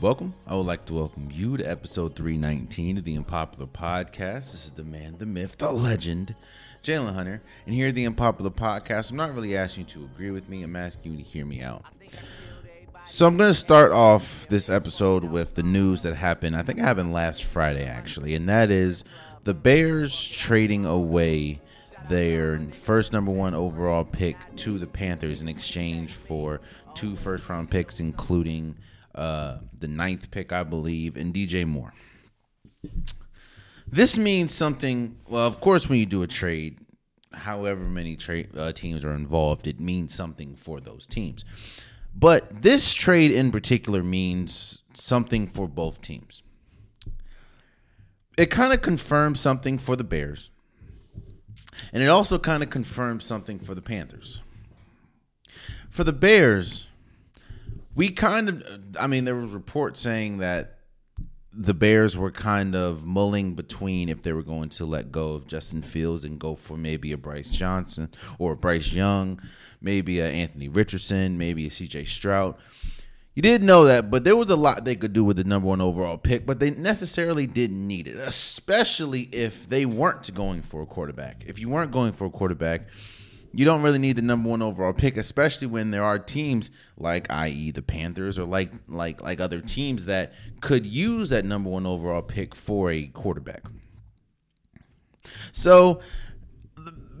Welcome. I would like to welcome you to episode 319 of the Unpopular Podcast. This is the man, the myth, the legend, Jalen Hunter. And here at the Unpopular Podcast, I'm not really asking you to agree with me, I'm asking you to hear me out. So I'm going to start off this episode with the news that happened. I think it happened last Friday, actually, and that is the Bears trading away their first number one overall pick to the Panthers in exchange for two first round picks, including uh, the ninth pick, I believe, and DJ Moore. This means something. Well, of course, when you do a trade, however many trade uh, teams are involved, it means something for those teams. But this trade in particular means something for both teams. It kind of confirms something for the Bears, and it also kind of confirms something for the Panthers. For the Bears, we kind of, I mean, there was reports saying that the Bears were kind of mulling between if they were going to let go of Justin Fields and go for maybe a Bryce Johnson or a Bryce Young, maybe a Anthony Richardson, maybe a CJ Stroud. You didn't know that, but there was a lot they could do with the number one overall pick, but they necessarily didn't need it, especially if they weren't going for a quarterback. If you weren't going for a quarterback, you don't really need the number one overall pick, especially when there are teams like, i.e., the Panthers, or like like like other teams that could use that number one overall pick for a quarterback. So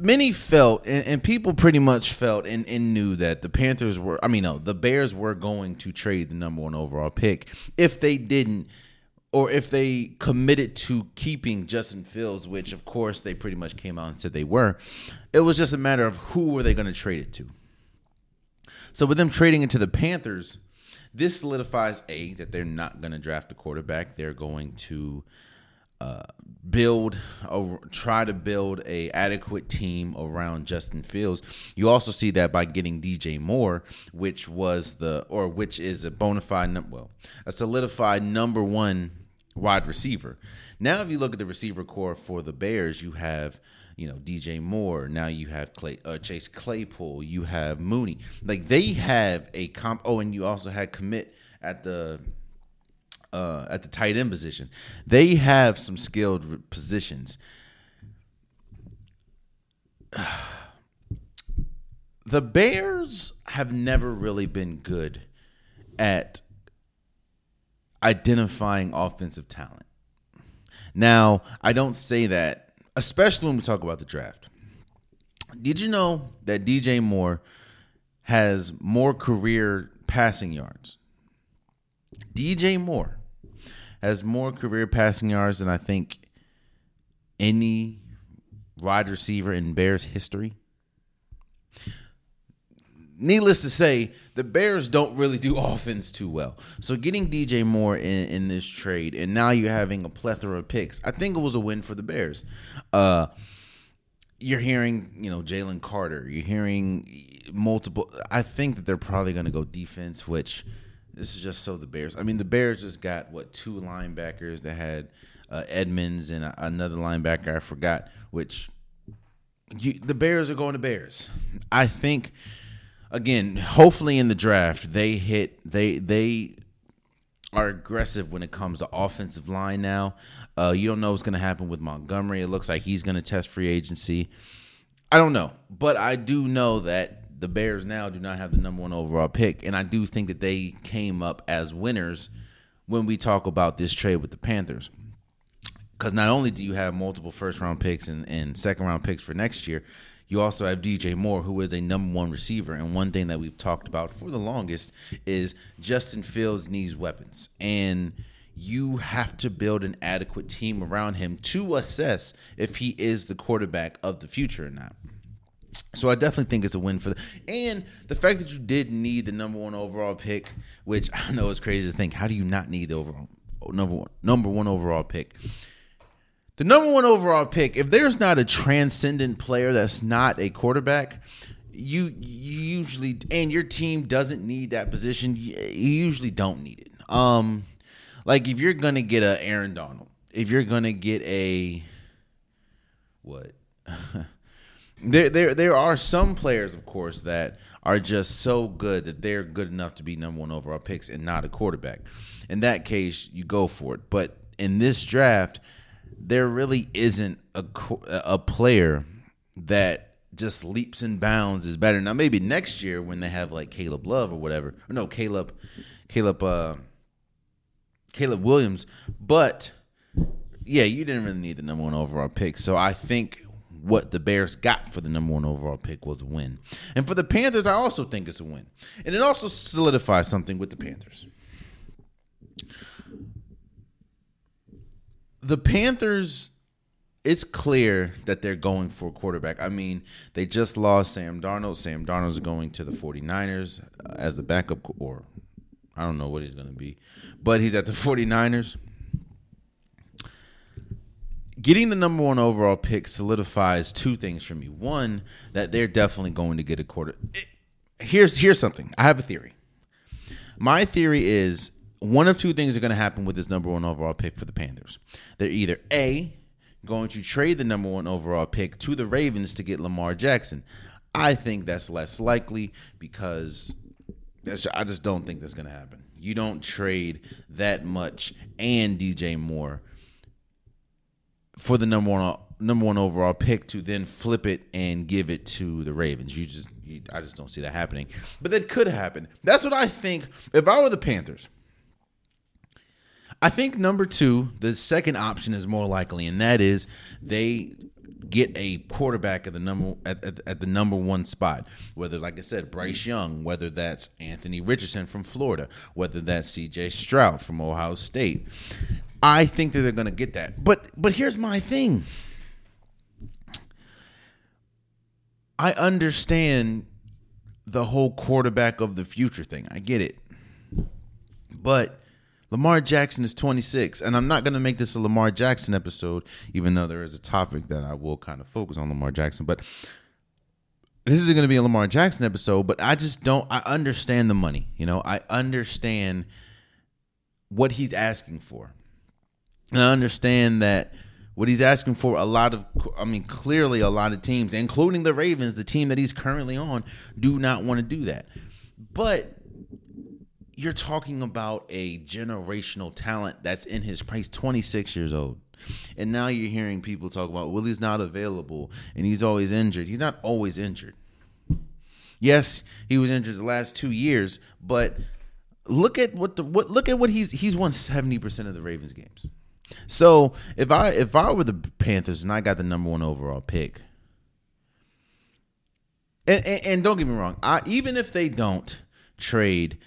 many felt, and, and people pretty much felt and, and knew that the Panthers were, I mean, no, the Bears were going to trade the number one overall pick if they didn't or if they committed to keeping Justin Fields, which of course they pretty much came out and said they were, it was just a matter of who were they going to trade it to. So with them trading into the Panthers, this solidifies a that they're not going to draft a quarterback. They're going to uh, build or try to build a adequate team around Justin Fields. You also see that by getting DJ Moore, which was the or which is a bona fide well a solidified number one wide receiver. Now, if you look at the receiver core for the Bears, you have you know DJ Moore. Now you have Clay, uh, Chase Claypool. You have Mooney. Like they have a comp. Oh, and you also had Kmet at the uh, at the tight end position. They have some skilled positions. The Bears have never really been good at identifying offensive talent. Now, I don't say that, especially when we talk about the draft. Did you know that DJ Moore has more career passing yards? DJ Moore has more career passing yards than I think any wide receiver in Bears history needless to say, the Bears don't really do offense too well. So getting DJ Moore in, in this trade, and now you're having a plethora of picks, I think it was a win for the Bears. Uh, you're hearing, you know, Jalen Carter. You're hearing multiple. I think that they're probably going to go defense, which this is just so the Bears. I mean, the Bears just got what two linebackers that had uh, Edmunds and another linebacker I forgot, which you, the Bears are going to Bears. I think again, hopefully in the draft they hit they they are aggressive when it comes to offensive line now. Uh, you don't know what's going to happen with Montgomery. It looks like he's going to test free agency. I don't know, but I do know that the Bears now do not have the number one overall pick, and I do think that they came up as winners when we talk about this trade with the Panthers. Because not only do you have multiple first round picks and, and second round picks for next year, you also have DJ Moore, who is a number one receiver. And one thing that we've talked about for the longest is Justin Fields needs weapons. And you have to build an adequate team around him to assess if he is the quarterback of the future or not. So I definitely think it's a win for the and the fact that you did need the number one overall pick, which I know is crazy to think. How do you not need the overall number one number one overall pick? the number one overall pick, if there's not a transcendent player that's not a quarterback, you, you usually and your team doesn't need that position. You, usually don't need it. Um, like if you're gonna get a Aaron Donald, if you're gonna get a what, there there there are some players, of course, that are just so good that they're good enough to be number one overall picks and not a quarterback. In that case, you go for it. But in this draft, there really isn't a a player that just leaps and bounds is better. Now maybe next year when they have like Caleb Love or whatever. Or no, Caleb Caleb uh Caleb Williams, but yeah, you didn't really need the number one overall pick. So I think what the Bears got for the number one overall pick was a win. And for the Panthers, I also think it's a win. And it also solidifies something with the Panthers. The Panthers, it's clear that they're going for a quarterback. I mean, they just lost Sam Darnold. Sam Darnold's going to the 49ers as a backup, or I don't know what he's going to be, but he's at the 49ers getting the number one overall pick solidifies two things for me. One, that they're definitely going to get a quarter. Here's here's something. I have a theory. My theory is one of two things are going to happen with this number one overall pick for the Panthers. They're either a going to trade the number one overall pick to the Ravens to get Lamar Jackson. I think that's less likely because I just don't think that's going to happen. You don't trade that much and DJ Moore for the number one number one overall pick to then flip it and give it to the Ravens. You just you, I just don't see that happening. But that could happen. That's what I think. If I were the Panthers, I think number two, the second option is more likely, and that is they get a quarterback at the number at, at, at, the number one spot. Whether, like I said, Bryce Young, whether that's Anthony Richardson from Florida, whether that's C.J. Stroud from Ohio State. I think that they're going to get that. But but here's my thing. I understand the whole quarterback of the future thing. I get it. But Lamar Jackson is 26, and I'm not going to make this a Lamar Jackson episode, even though there is a topic that I will kind of focus on Lamar Jackson. But this isn't going to be a Lamar Jackson episode, but I just don't, I understand the money. You know, I understand what he's asking for. And I understand that what he's asking for a lot of I mean clearly a lot of teams including the Ravens the team that he's currently on do not want to do that. But you're talking about a generational talent that's in his price 26 years old. And now you're hearing people talk about well he's not available and he's always injured. He's not always injured. Yes, he was injured the last 2 years, but look at what the what look at what he's he's won 70% of the Ravens games. So if I if I were the Panthers and I got the number one overall pick, and, and, and don't get me wrong, I even if they don't trade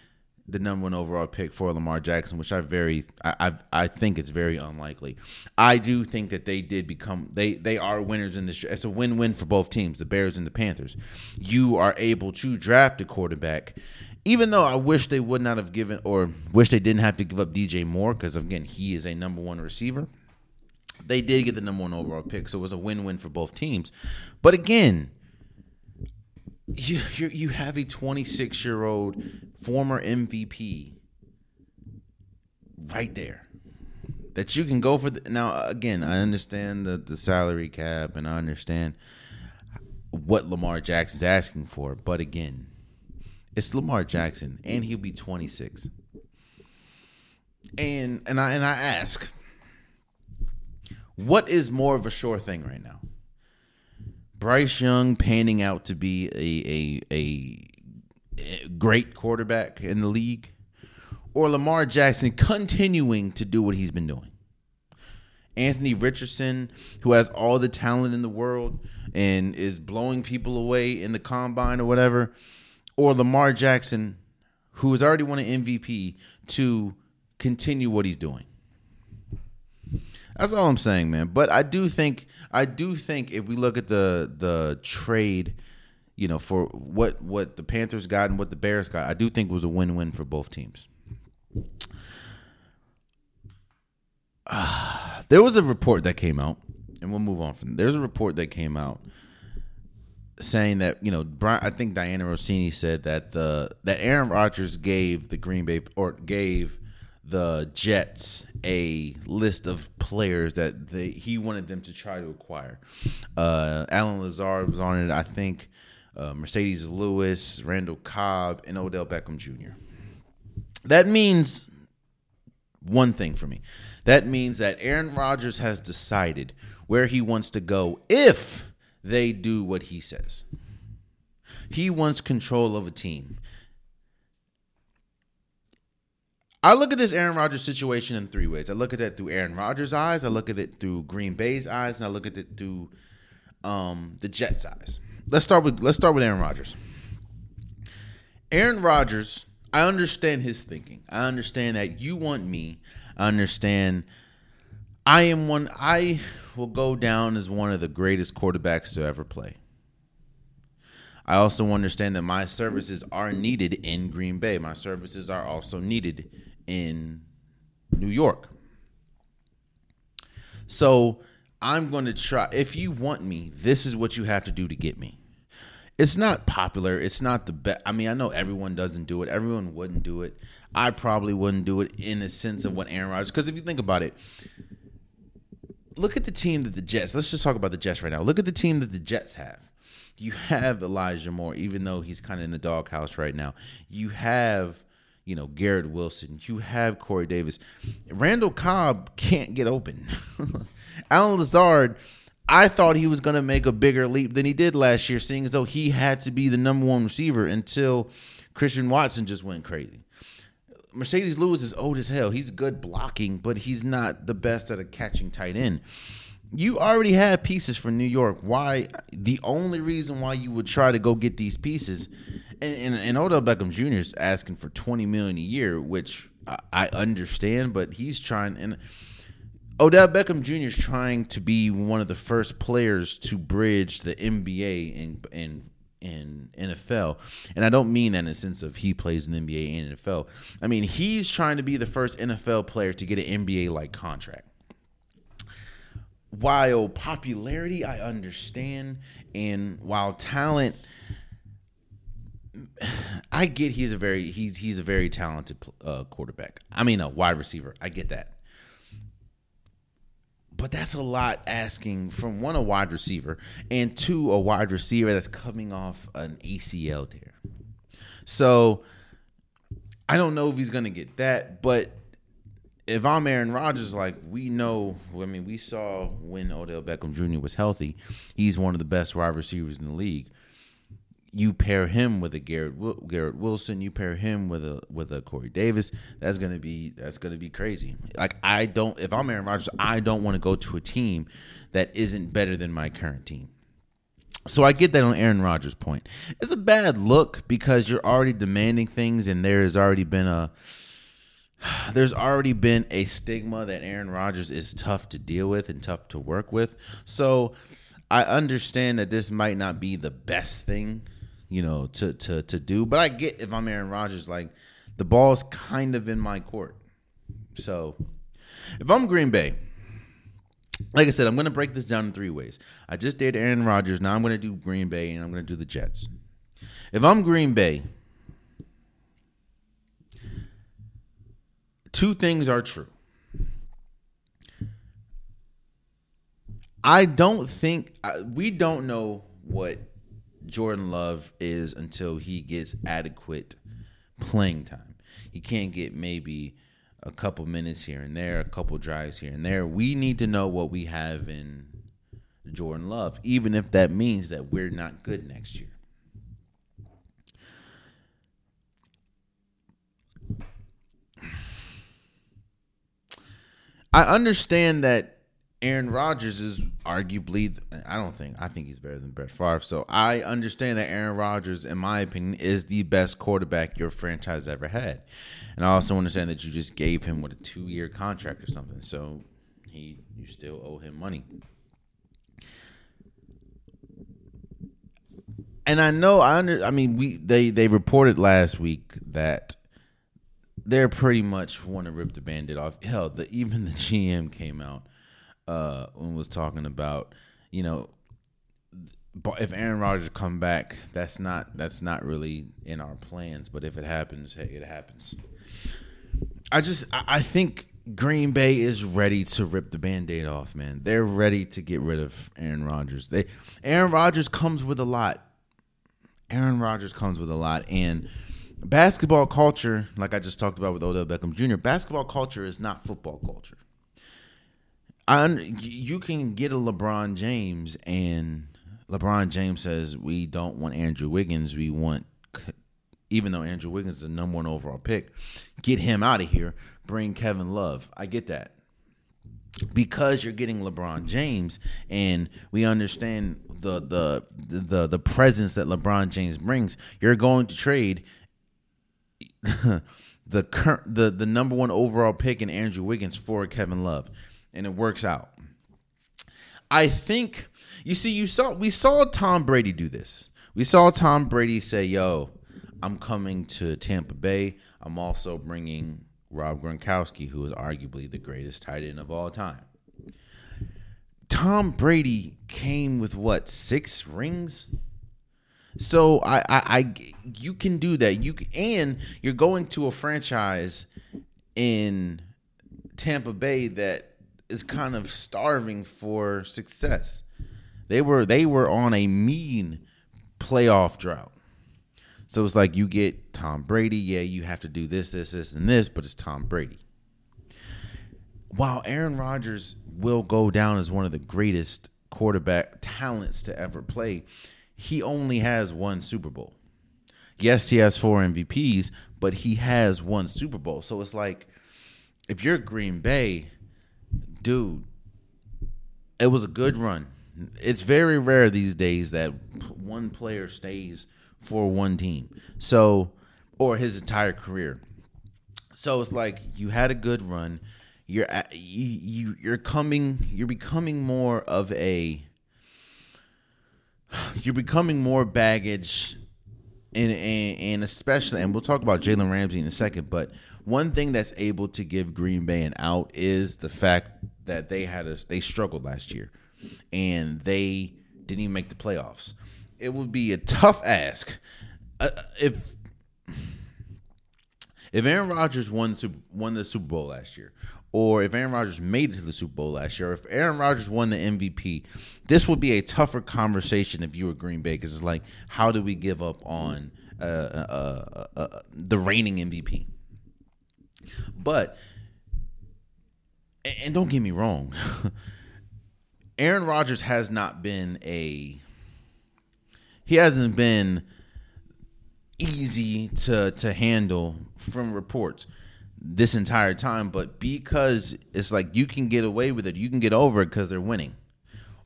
the number one overall pick for Lamar Jackson, which I very I, I I think it's very unlikely. I do think that they did become they they are winners in this. It's a win win for both teams, the Bears and the Panthers. You are able to draft a quarterback even though I wish they would not have given or wish they didn't have to give up DJ Moore because again he is a number one receiver. They did get the number one overall pick, so it was a win-win for both teams. But again, you you have a 26 year old former MVP right there that you can go for. The, now again, I understand the the salary cap and I understand what Lamar Jackson's asking for, but again it's Lamar mm-hmm. Jackson, and he'll be 26. And and I and I ask, what is more of a sure thing right now? Bryce Young panning out to be a a a great quarterback in the league, or Lamar Jackson continuing to do what he's been doing? Anthony Richardson, who has all the talent in the world and is blowing people away in the combine or whatever, or Lamar Jackson, who has already won an MVP, to continue what he's doing. That's all I'm saying, man. But I do think I do think if we look at the the trade, you know, for what what the Panthers got and what the Bears got, I do think it was a win-win for both teams. Uh, there was a report that came out, and we'll move on from. There. There's a report that came out saying that you know Brian, I think Dianna Russini said that the that Aaron Rodgers gave the Green Bay or gave the Jets a list of players that they he wanted them to try to acquire. Uh, Allen Lazard was on it, I think. Uh, Marcedes Lewis, Randall Cobb, and Odell Beckham Jr. That means one thing for me. That means that Aaron Rodgers has decided where he wants to go if they do what he says. He wants control of a team. I look at this Aaron Rodgers situation in three ways. I look at it through Aaron Rodgers' eyes, I look at it through Green Bay's eyes, and I look at it through um, the Jets' eyes. Let's start with let's start with Aaron Rodgers. Aaron Rodgers, I understand his thinking. I understand that you want me. I understand I am one I will go down as one of the greatest quarterbacks to ever play. I also understand that my services are needed in Green Bay. My services are also needed in New York. So I'm going to try. If you want me, this is what you have to do to get me. It's not popular. It's not the best. I mean, I know everyone doesn't do it. Everyone wouldn't do it. I probably wouldn't do it in the sense of what Aaron Rodgers. Because if you think about it, look at the team that the Jets. Let's just talk about the Jets right now. Look at the team that the Jets have. You have Elijah Moore, even though he's kind of in the doghouse right now. You have you know, Garrett Wilson. You have Corey Davis. Randall Cobb can't get open. Allen Lazard, I thought he was going to make a bigger leap than he did last year, seeing as though he had to be the number one receiver until Christian Watson just went crazy. Marcedes Lewis is old as hell. He's good blocking, but he's not the best at a catching tight end. You already have pieces for New York. Why? The only reason why you would try to go get these pieces and, and, and Odell Beckham Jr. is asking for twenty million a year, which I, I understand, but he's trying and. Odell Beckham Jr. is trying to be one of the first players to bridge the NBA and and in NFL. And I don't mean that in the sense of he plays in the NBA and NFL. I mean he's trying to be the first NFL player to get an NBA like contract. While popularity I understand and while talent I get he's a very he's he's a very talented uh, quarterback. I mean a wide receiver. I get that. But that's a lot asking from one a wide receiver and two a wide receiver that's coming off an ACL tear. So I don't know if he's going to get that, but if I'm Aaron Rodgers, like we know, I mean, we saw when Odell Beckham Jr. was healthy, he's one of the best wide receivers in the league you pair him with a Garrett Garrett Wilson, you pair him with a with a Corey Davis. That's gonna be that's gonna be crazy. Like I don't, if I'm Aaron Rodgers, I don't want to go to a team that isn't better than my current team. So I get that on Aaron Rodgers' point. It's a bad look because you're already demanding things, and there has already been a there's already been a stigma that Aaron Rodgers is tough to deal with and tough to work with. So I understand that this might not be the best thing you know, to to to do. But I get if I'm Aaron Rodgers, like the ball's kind of in my court. So if I'm Green Bay, like I said, I'm to break this down in three ways. I just did Aaron Rodgers. Now I'm to do Green Bay, and I'm to do the Jets. If I'm Green Bay, two things are true. I don't think we don't know what Jordan Love is until he gets adequate playing time. He can't get maybe a couple minutes here and there, a couple drives here and there. We need to know what we have in Jordan Love, even if that means that we're not good next year. I understand that Aaron Rodgers is arguably, I don't think, I think he's better than Brett Favre. So I understand that Aaron Rodgers, in my opinion, is the best quarterback your franchise ever had. And I also understand that you just gave him, what, a two year contract or something. So he, you still owe him money. And I know, I under, I mean, we, they, they reported last week that they're pretty much want to rip the bandit off. Hell, the, even the GM came out uh, when was talking about, you know, if Aaron Rodgers come back, that's not that's not really in our plans. But if it happens, hey, it happens. I just I think Green Bay is ready to rip the band-aid off, man. They're ready to get rid of Aaron Rodgers. They Aaron Rodgers comes with a lot. Aaron Rodgers comes with a lot and basketball culture, like I just talked about with Odell Beckham Jr., basketball culture is not football culture. I, you can get a LeBron James and LeBron James says we don't want Andrew Wiggins, we want even though Andrew Wiggins is the number one overall pick, get him out of here. Bring Kevin Love. I get that because you're getting LeBron James, and we understand the the the the presence that LeBron James brings. You're going to trade the current the the number one overall pick in Andrew Wiggins for Kevin Love, and it works out. I think you see you saw we saw Tom Brady do this. We saw Tom Brady say, "Yo, I'm coming to Tampa Bay. I'm also bringing Rob Gronkowski, who is arguably the greatest tight end of all time. Tom Brady came with what six rings? So I, I, I you can do that. You and you're going to a franchise in Tampa Bay that is kind of starving for success. They were they were on a mean playoff drought. So it's like you get Tom Brady. Yeah, you have to do this, this, this, and this, but it's Tom Brady. While Aaron Rodgers will go down as one of the greatest quarterback talents to ever play, he only has one Super Bowl. Yes, he has four MVPs, but he has one Super Bowl. So it's like if you're Green Bay, dude, it was a good run. It's very rare these days that one player stays for one team. So, or his entire career. So it's like you had a good run. You're you, you you're coming. You're becoming more of a. You're becoming more baggage, and and, and especially, and we'll talk about Jalen Ramsey in a second. But one thing that's able to give Green Bay an out is the fact that they had a they struggled last year, and they didn't even make the playoffs it would be a tough ask uh, if if Aaron Rodgers won won the Super Bowl last year, or if Aaron Rodgers made it to the Super Bowl last year, or if Aaron Rodgers won the MVP, this would be a tougher conversation if you were Green Bay because it's like, how do we give up on uh, uh, uh, uh the reigning MVP? But and don't get me wrong, Aaron Rodgers has not been a he hasn't been easy to to handle from reports this entire time but because it's like you can get away with it you can get over it because they're winning.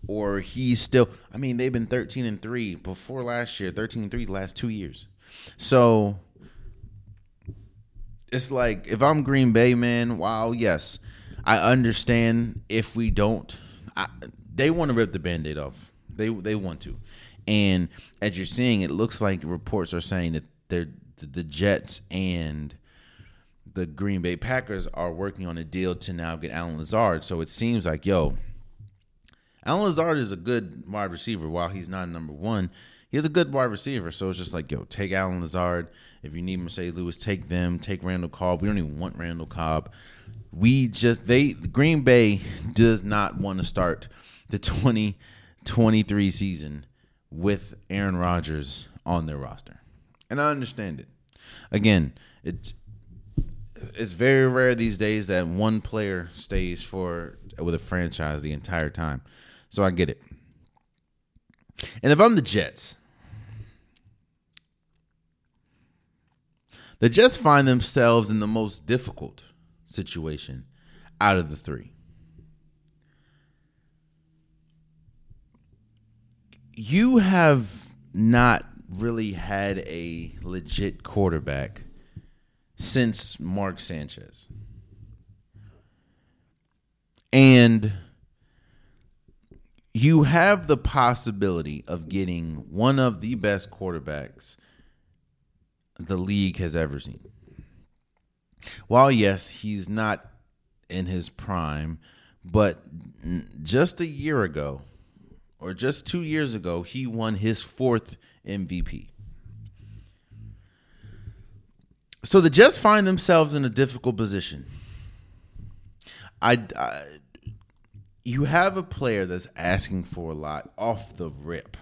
Or he's still i mean they've been 13 and 3 before last year 13 and 3 the last two years. So it's like if i'm green bay man wow yes i understand if we don't I, they want to rip the band-aid off they they want to and as you're seeing, it looks like reports are saying that they're the Jets and the Green Bay Packers are working on a deal to now get Allen Lazard. So it seems like, yo, Allen Lazard is a good wide receiver. While he's not number one, he's a good wide receiver. So it's just like, yo, take Allen Lazard. If you need Marcedes Lewis, take them. Take Randall Cobb. We don't even want Randall Cobb. We just they Green Bay does not want to start the 2023 season with Aaron Rodgers on their roster. And I understand it. Again, it's it's very rare these days that one player stays for with a franchise the entire time. So I get it. And if I'm the Jets, the Jets find themselves in the most difficult situation out of the three. you have not really had a legit quarterback since Mark Sanchez. And you have the possibility of getting one of the best quarterbacks the league has ever seen. While, yes, he's not in his prime, but just a year ago, or just two years ago, he won his fourth MVP. So the Jets find themselves in a difficult position. I, I you have a player that's asking for a lot off the rip.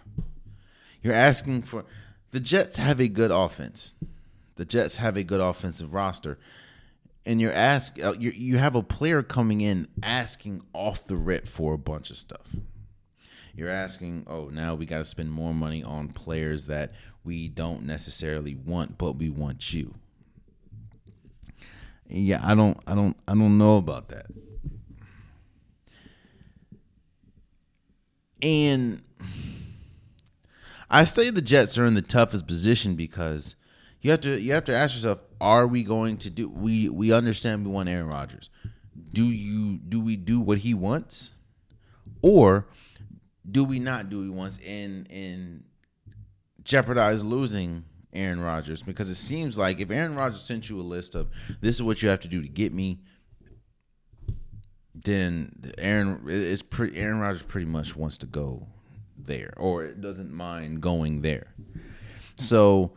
You're asking for the Jets have a good offense. The Jets have a good offensive roster. And you're ask uh, you you have a player coming in asking off the rip for a bunch of stuff. You're asking, "Oh, now we got to spend more money on players that we don't necessarily want, but we want you." Yeah, I don't I don't I don't know about that. And I say the Jets are in the toughest position because you have to you have to ask yourself, are we going to do we we understand we want Aaron Rodgers. Do you do we do what he wants? Or do we not do what he wants and and jeopardize losing Aaron Rodgers? Because it seems like if Aaron Rodgers sent you a list of this is what you have to do to get me, then Aaron is pretty. Aaron Rodgers pretty much wants to go there, or doesn't mind going there. So,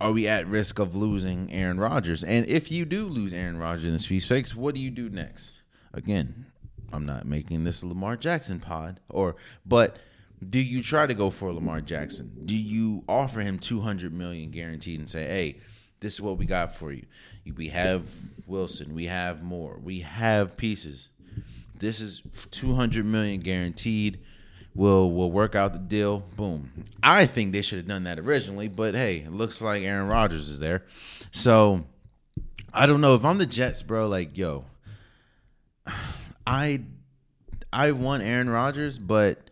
are we at risk of losing Aaron Rodgers? And if you do lose Aaron Rodgers in the sweepstakes, what do you do next? Again, I'm not making this a Lamar Jackson pod, or but do you try to go for Lamar Jackson? Do you offer him 200 million guaranteed and say, "Hey, this is what we got for you. We have Wilson. We have more. We have pieces. This is 200 million guaranteed. We'll we'll work out the deal. Boom. I think they should have done that originally, but hey, it looks like Aaron Rodgers is there. So I don't know if I'm the Jets, bro. Like, yo, I I want Aaron Rodgers, but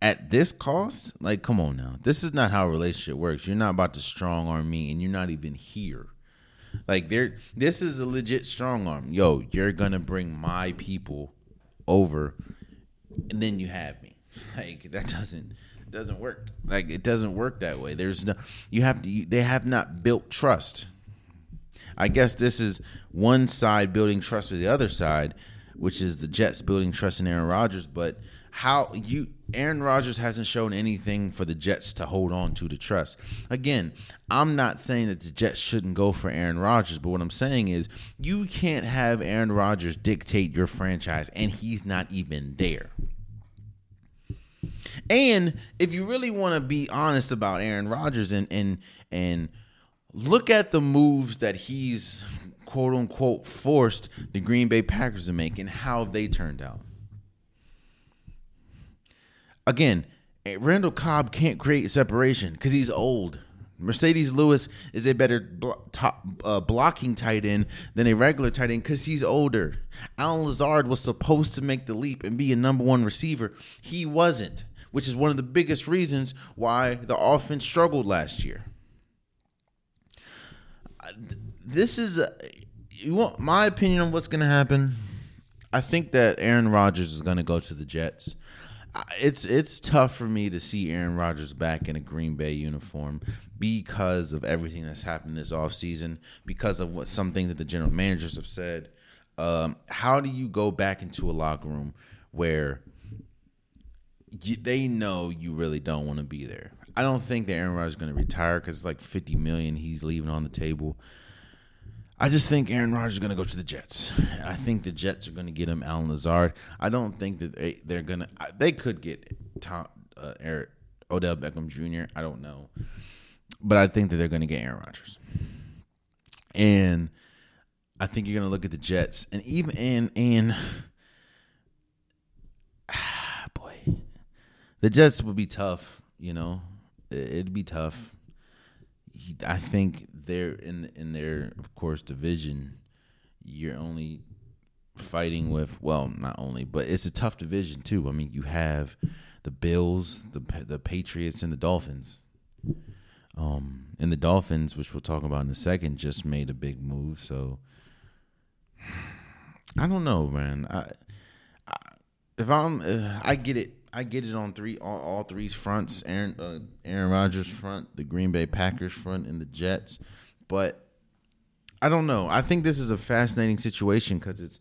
at this cost, like, come on now. This is not how a relationship works. You're not about to strong arm me, and you're not even here. Like, there, this is a legit strong arm. Yo, you're gonna bring my people over, and then you have me. Like, that doesn't doesn't work. Like, it doesn't work that way. There's no. You have to. You, they have not built trust. I guess this is one side building trust with the other side, which is the Jets building trust in Aaron Rodgers, but how you Aaron Rodgers hasn't shown anything for the Jets to hold on to to trust. Again, I'm not saying that the Jets shouldn't go for Aaron Rodgers, but what I'm saying is you can't have Aaron Rodgers dictate your franchise and he's not even there. And if you really want to be honest about Aaron Rodgers and and and look at the moves that he's quote unquote forced the Green Bay Packers to make and how they turned out again, eh, Randall Cobb can't create separation because he's old. Marcedes Lewis is a better blo- top, uh, blocking tight end than a regular tight end because he's older. Allen Lazard was supposed to make the leap and be a number one receiver. He wasn't, which is one of the biggest reasons why the offense struggled last year. This is, you want my opinion on what's going to happen. I think that Aaron Rodgers is going to go to the Jets it's it's tough for me to see Aaron Rodgers back in a Green Bay uniform because of everything that's happened this offseason, because of what something that the general managers have said. Um, how do you go back into a locker room where you, they know you really don't want to be there? I don't think that Aaron Rodgers is going to retire because it's like 50 million he's leaving on the table. I just think Aaron Rodgers is going to go to the Jets. I think the Jets are going to get him Allen Lazard. I don't think that they, they're going to. They could get Tom, uh, Eric, Odell Beckham Jr. I don't know, but I think that they're going to get Aaron Rodgers. And I think you're going to look at the Jets, and even and and the Jets would be tough. You know, it'd be tough. I think they're in in their of course division. You're only fighting with well, not only, but it's a tough division too. I mean, you have the Bills, the the Patriots, and the Dolphins. Um, and the Dolphins, which we'll talk about in a second, just made a big move. So I don't know, man. I, I if I'm, uh, I get it. I get it on three all, all three fronts. Aaron uh, Aaron Rodgers front, the Green Bay Packers front, and the Jets. But I don't know. I think this is a fascinating situation because it's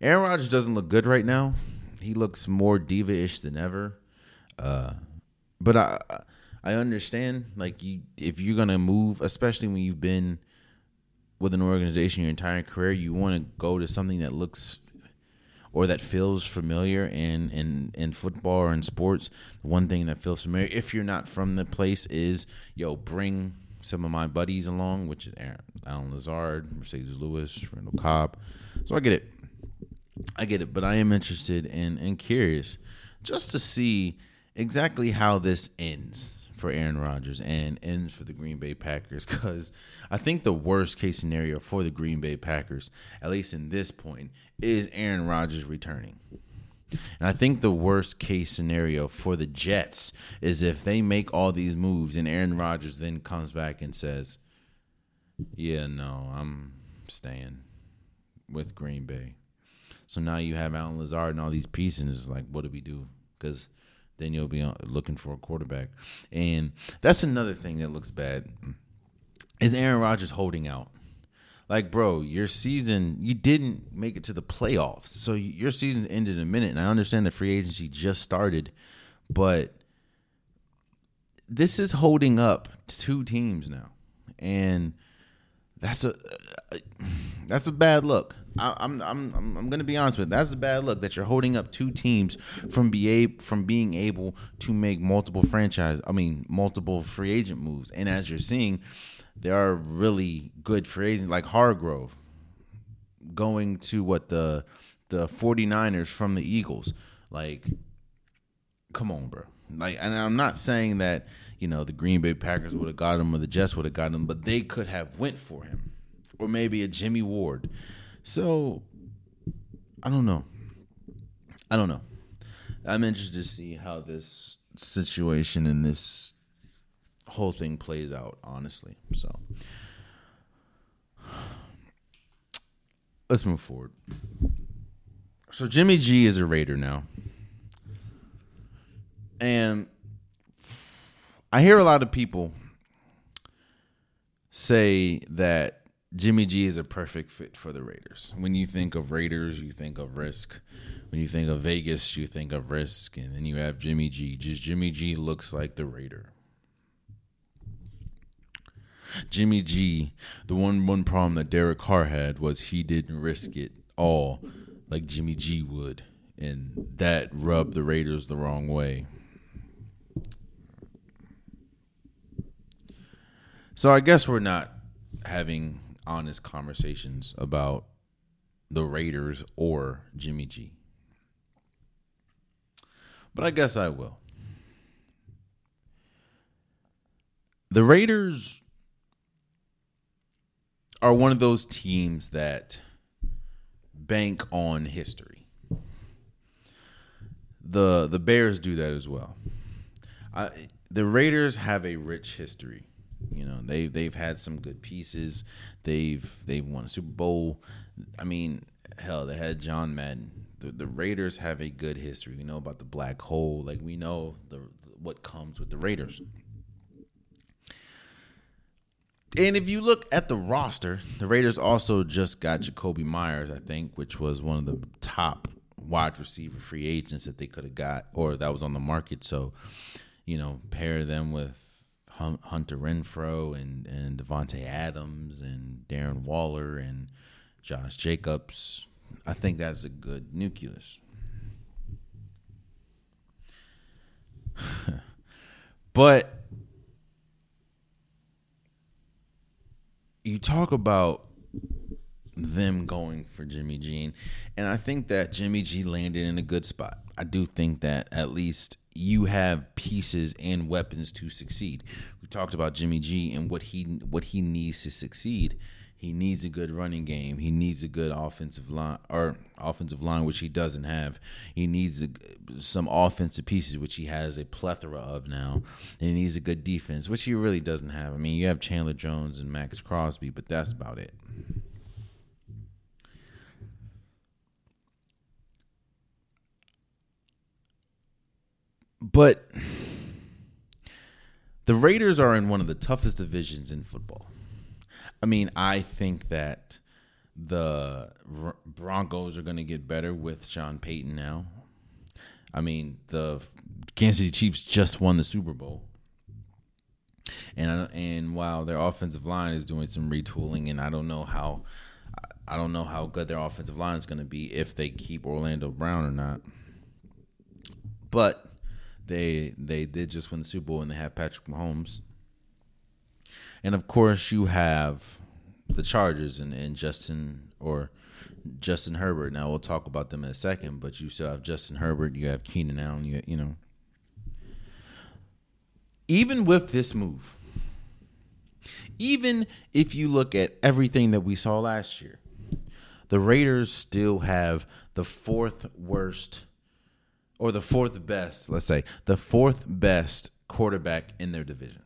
Aaron Rodgers doesn't look good right now. He looks more diva-ish than ever. Uh, but I I understand like you if you're gonna move, especially when you've been with an organization your entire career, you want to go to something that looks or that feels familiar in, in, in football or in sports. One thing that feels familiar, if you're not from the place, is yo, bring some of my buddies along, which is Aaron, Allen Lazard, Marcedes Lewis, Randall Cobb. So I get it. I get it, but I am interested and, and curious just to see exactly how this ends for Aaron Rodgers and ends for the Green Bay Packers because I think the worst case scenario for the Green Bay Packers, at least in this point, is Aaron Rodgers returning. And I think the worst case scenario for the Jets is if they make all these moves and Aaron Rodgers then comes back and says, Yeah, no, I'm staying with Green Bay. So now you have Allen Lazard and all these pieces. Like, what do we do? Because then you'll be uh, looking for a quarterback. And that's another thing that looks bad is Aaron Rodgers holding out. Like, bro, your season, you didn't make it to the playoffs. So your season's ended in a minute. And I understand the free agency just started, but this is holding up two teams now. And that's a uh, uh, that's a bad look. I, am I'm I'm I'm gonna be honest with you. That's a bad look that you're holding up two teams from be able, from being able to make multiple franchise. I mean, multiple free agent moves. And as you're seeing, there are really good free agents like Hargrave going to what the the 49ers from the Eagles. Like, come on, bro. Like, and I'm not saying that you know the Green Bay Packers would have got him or the Jets would have got him, but they could have went for him, or maybe a Jimmy Ward. So I don't know. I don't know. I'm interested to see how this situation and this whole thing plays out, honestly. So let's move forward. So Jimmy G is a Raider now. And I hear a lot of people say that Jimmy G is a perfect fit for the Raiders. When you think of Raiders, you think of risk. When you think of Vegas, you think of risk. And then you have Jimmy G. Just Jimmy G looks like the Raider. Jimmy G, the one one problem that Derek Carr had was he didn't risk it all like Jimmy G would. And that rubbed the Raiders the wrong way. So I guess we're not having honest conversations about the Raiders or Jimmy G. But I guess I will. The Raiders are one of those teams that bank on history. The the Bears do that as well. I, the Raiders have a rich history. You know, they they've had some good pieces. They've they've won a Super Bowl. I mean, hell, they had John Madden. The, the Raiders have a good history. We know about the black hole. Like we know the what comes with the Raiders. And if you look at the roster, the Raiders also just got Jakobi Meyers, I think, which was one of the top wide receiver free agents that they could have got or that was on the market. So, you know, pair them with Hunter Renfrow and and Davante Adams and Darren Waller and Josh Jacobs. I think that's a good nucleus. but you talk about them going for Jimmy G, and I think that Jimmy G landed in a good spot. I do think that at least you have pieces and weapons to succeed. We talked about Jimmy G and what he what he needs to succeed. He needs a good running game. He needs a good offensive line or offensive line, which he doesn't have. He needs a, some offensive pieces, which he has a plethora of now. And he needs a good defense, which he really doesn't have. I mean, you have Chandler Jones and Maxx Crosby, but that's about it. But the Raiders are in one of the toughest divisions in football. I mean, I think that the Broncos are going to get better with Sean Payton now. I mean, the Kansas City Chiefs just won the Super Bowl. And and while their offensive line is doing some retooling, and I don't know how, I don't know how good their offensive line is going to be if they keep Orlando Brown or not. But they they did just win the Super Bowl, and they have Patrick Mahomes. And of course, you have the Chargers and, and Justin or Justin Herbert. Now we'll talk about them in a second, but you still have Justin Herbert. You have Keenan Allen. You you know. Even with this move, even if you look at everything that we saw last year, the Raiders still have the fourth worst or the fourth best, let's say, the fourth best quarterback in their division.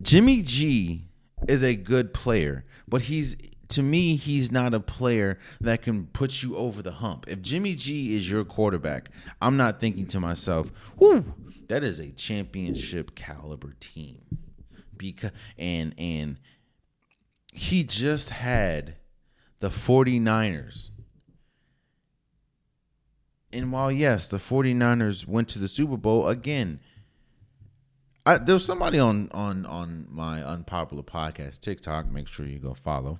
Jimmy G is a good player, but he's to me he's not a player that can put you over the hump. If Jimmy G is your quarterback, I'm not thinking to myself, "Whoo, that is a championship caliber team." Because and and he just had the 49ers. And while yes, the 49ers went to the Super Bowl again, I, there was somebody on on on my unpopular podcast TikTok. Make sure you go follow.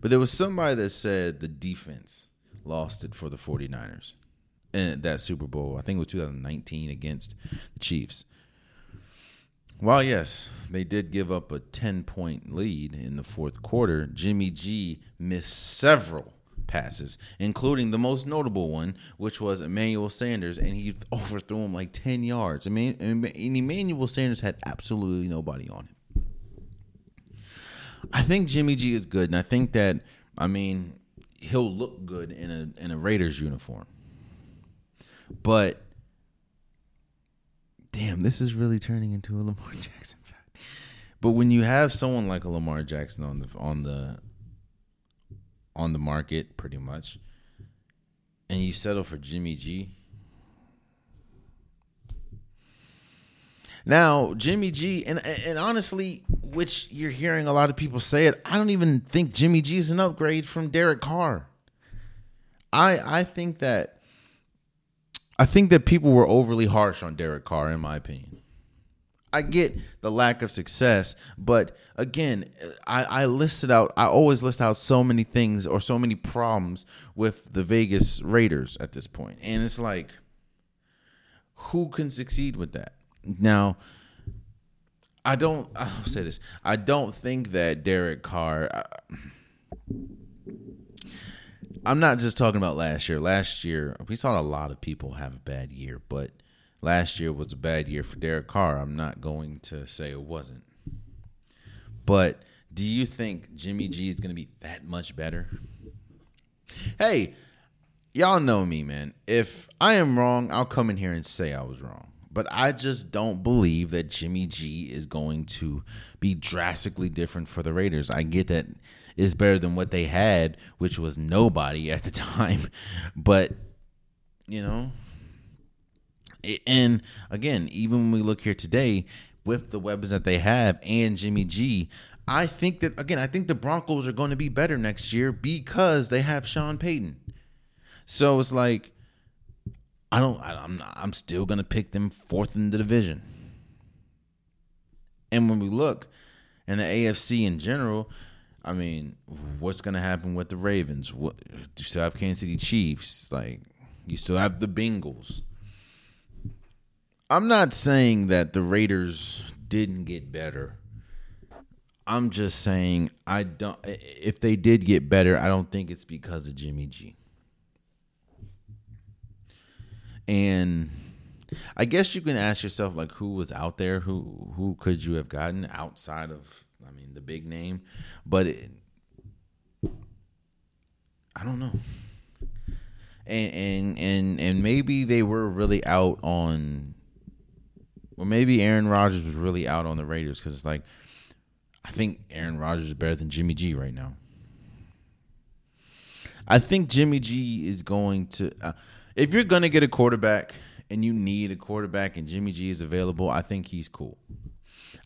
But there was somebody that said the defense lost it for the 49ers in that Super Bowl. I think it was 2019 against the Chiefs. While yes, they did give up a 10 point lead in the fourth quarter, Jimmy G missed several passes, including the most notable one, which was Emmanuel Sanders, and he overthrew him like 10 yards. I mean, and Emmanuel Sanders had absolutely nobody on him. I think Jimmy G is good, and I think that, I mean, he'll look good in a in a Raiders uniform. But damn, this is really turning into a Lamar Jackson fact. But when you have someone like a Lamar Jackson on the on the on the market, pretty much, and you settle for Jimmy G. Now, Jimmy G, and and honestly, which you're hearing a lot of people say it, I don't even think Jimmy G is an upgrade from Derek Carr. I I think that I think that people were overly harsh on Derek Carr, in my opinion. I get the lack of success, but again, I, I listed out. I always list out so many things or so many problems with the Vegas Raiders at this point, and it's like, who can succeed with that? Now, I don't. I'll say this. I don't think that Derek Carr. Uh, I'm not just talking about last year. Last year, we saw a lot of people have a bad year, but last year was a bad year for Derek Carr. I'm not going to say it wasn't. But do you think Jimmy G is going to be that much better? Hey, y'all know me, man. If I am wrong, I'll come in here and say I was wrong. But I just don't believe that Jimmy G is going to be drastically different for the Raiders. I get that it's better than what they had, which was nobody at the time. But you know, and again, even when we look here today with the weapons that they have and Jimmy G, I think that again, I think the Broncos are going to be better next year because they have Sean Payton. So it's like I don't I, I'm not, I'm still going to pick them fourth in the division. And when we look in the AFC in general, I mean, what's going to happen with the Ravens? What do you still have Kansas City Chiefs? Like you still have the Bengals. I'm not saying that the Raiders didn't get better. I'm just saying I don't if they did get better, I don't think it's because of Jimmy G. And I guess you can ask yourself like who was out there, who who could you have gotten outside of I mean, the big name, but it, I don't know. And and and and maybe they were really out on, or maybe Aaron Rodgers was really out on the Raiders because it's like, I think Aaron Rodgers is better than Jimmy G right now. I think Jimmy G is going to. Uh, if you're gonna get a quarterback and you need a quarterback and Jimmy G is available, I think he's cool.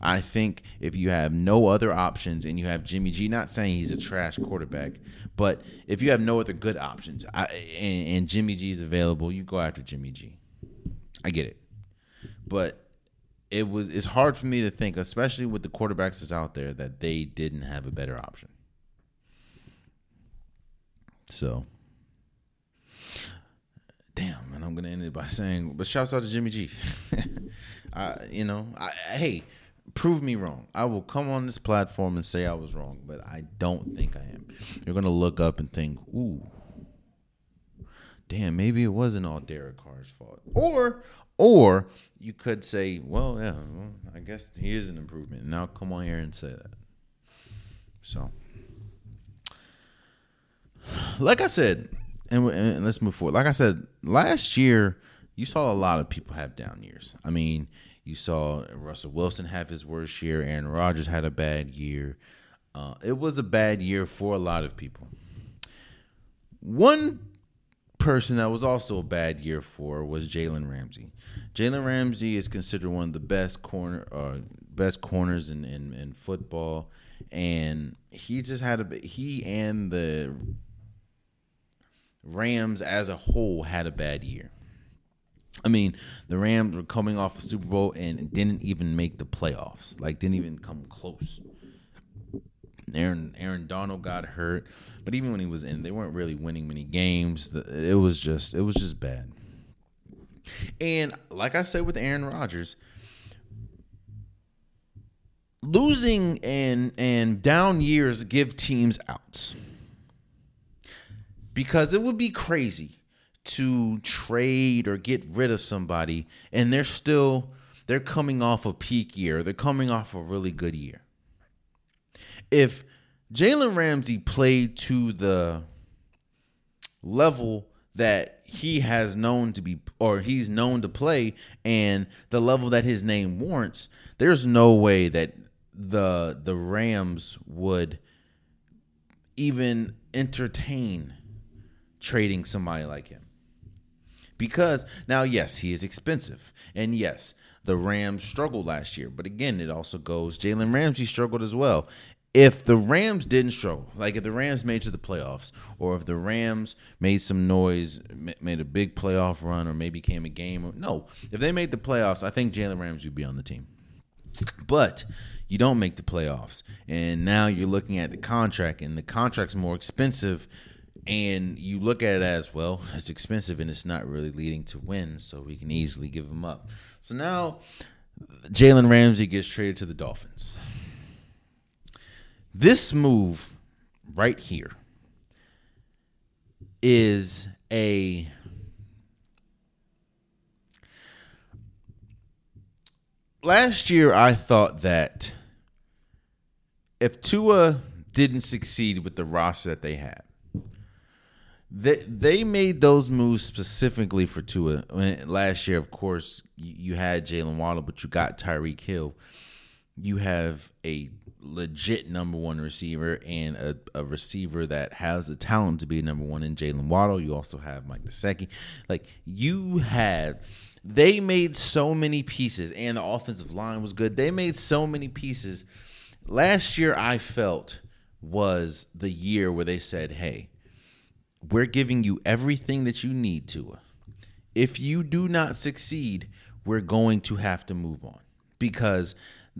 I think if you have no other options and you have Jimmy G, not saying he's a trash quarterback, but if you have no other good options I, and, and Jimmy G is available, you go after Jimmy G. I get it. but it was it's hard for me to think, especially with the quarterbacks that's out there, that they didn't have a better option. So, damn, and I'm gonna end it by saying, but shouts out to Jimmy G. I, you know, I, hey, prove me wrong. I will come on this platform and say I was wrong, but I don't think I am. You're gonna look up and think, ooh, damn, maybe it wasn't all Derek Carr's fault, or, or you could say, well, yeah, well, I guess he is an improvement. Now come on here and say that. So, like I said, and, and let's move forward. Like I said, last year you saw a lot of people have down years. I mean, you saw Russell Wilson have his worst year. Aaron Rodgers had a bad year. Uh, it was a bad year for a lot of people. One person that was also a bad year for was Jalen Ramsey. Jalen Ramsey is considered one of the best corner uh, best corners in, in, in football, and he just had a he and the Rams as a whole had a bad year. I mean, the Rams were coming off a Super Bowl and didn't even make the playoffs. Like, didn't even come close. Aaron Aaron Donald got hurt, but even when he was in, they weren't really winning many games. It was just it was just bad. And like I said with Aaron Rodgers, losing and and down years give teams outs. Because it would be crazy to trade or get rid of somebody and they're still they're coming off a peak year. They're coming off a really good year if Jalen Ramsey played to the level that he has known to be or he's known to play and the level that his name warrants, there's no way that the the Rams would even entertain trading somebody like him. Because now yes, he is expensive. And yes, the Rams struggled last year, but again, it also goes Jalen Ramsey struggled as well if the Rams didn't struggle, like if the Rams made to the playoffs, or if the Rams made some noise, made a big playoff run, or maybe came a game, no, if they made the playoffs, I think Jalen Ramsey would be on the team. But you don't make the playoffs, and now you're looking at the contract, and the contract's more expensive, and you look at it as well, it's expensive, and it's not really leading to wins, so we can easily give him up. So now Jalen Ramsey gets traded to the Dolphins. This move right here is a last year I thought that if Tua didn't succeed with the roster that they had, they they made those moves specifically for Tua. last year, of course, you had Jaylen Waddle, but you got Tyreek Hill. You have a legit number one receiver and a, a, receiver that has the talent to be number one in Jaylen Waddle. You also have Mike Gesicki. Like you had, they made so many pieces, and the offensive line was good. They made so many pieces. Last year, I felt was the year where they said, "Hey, we're giving you everything that you need to. If you do not succeed, we're going to have to move on because."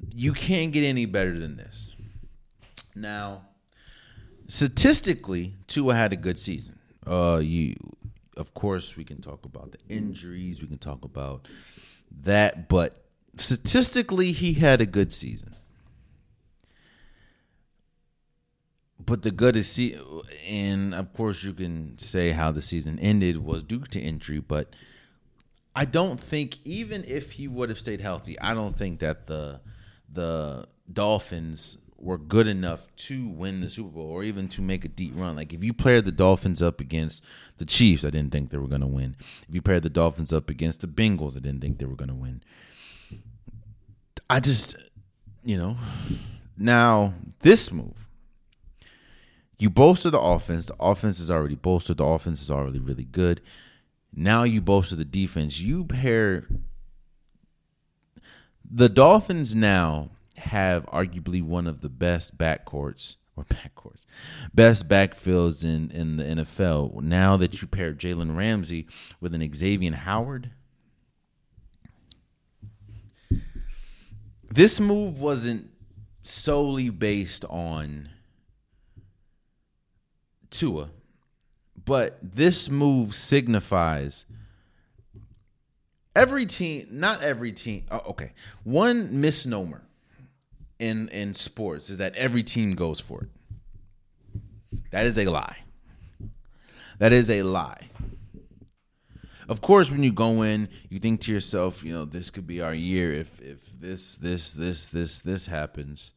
You can't get any better than this. Now, statistically, Tua had a good season. Uh, you, of course, we can talk about the injuries. We can talk about that, but statistically, he had a good season. But the good is see, and of course, you can say how the season ended was due to injury, but I don't think even if he would have stayed healthy, I don't think that the the Dolphins were good enough to win the Super Bowl or even to make a deep run. Like if you paired the Dolphins up against the Chiefs, I didn't think they were going to win. If you paired the Dolphins up against the Bengals, I didn't think they were going to win. I just, you know, now this move, you bolster the offense. The offense is already bolstered. The offense is already really good. Now you bolster the defense. You pair the Dolphins now have arguably one of the best backcourts or backcourts, best backfields in in the NFL. Now that you pair Jalen Ramsey with an Xavier Howard, this move wasn't solely based on Tua, but this move signifies every team, not every team. Oh, okay, one misnomer in in sports is that every team goes for it. That is a lie. That is a lie. Of course, when you go in, you think to yourself, you know, this could be our year. If if this this this this this happens,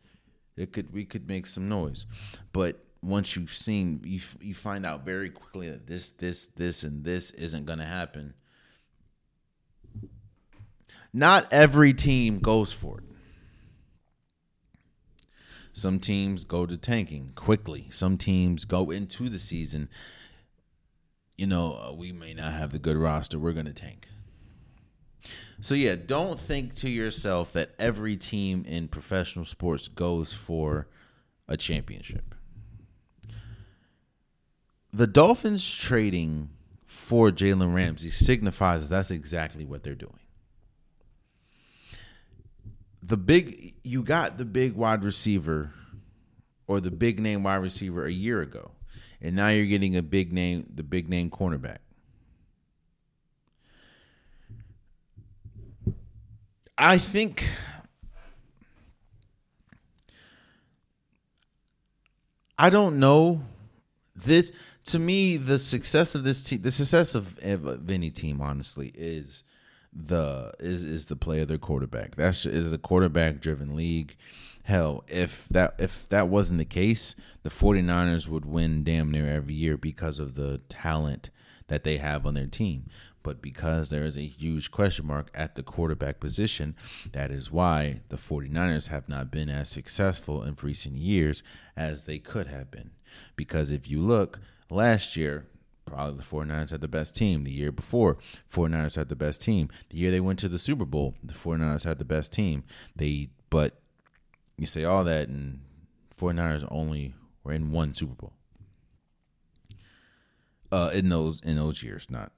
it could we could make some noise. But once you've seen, you you find out very quickly that this this this and this isn't going to happen. Not every team goes for it. Some teams go to tanking quickly. Some teams go into the season. You know, uh, we may not have the good roster. We're going to tank. So, yeah, don't think to yourself that every team in professional sports goes for a championship. The Dolphins trading for Jalen Ramsey signifies that's exactly what they're doing the big you got the big wide receiver or the big name wide receiver a year ago, and now you're getting a big name, the big name cornerback. I think I don't know this to me the success of this team the success of, of any team honestly is the is is the play of their quarterback. That's just, is a quarterback driven league. Hell, if that if that wasn't the case, the 49ers would win damn near every year because of the talent that they have on their team. But because there is a huge question mark at the quarterback position, that is why the 49ers have not been as successful in recent years as they could have been. Because if you look last year, probably the 49ers had the best team. The year before, 49ers had the best team. The year they went to the Super Bowl, the 49ers had the best team. They but you say all that and 49ers only were in one Super Bowl. Uh in those in those years, not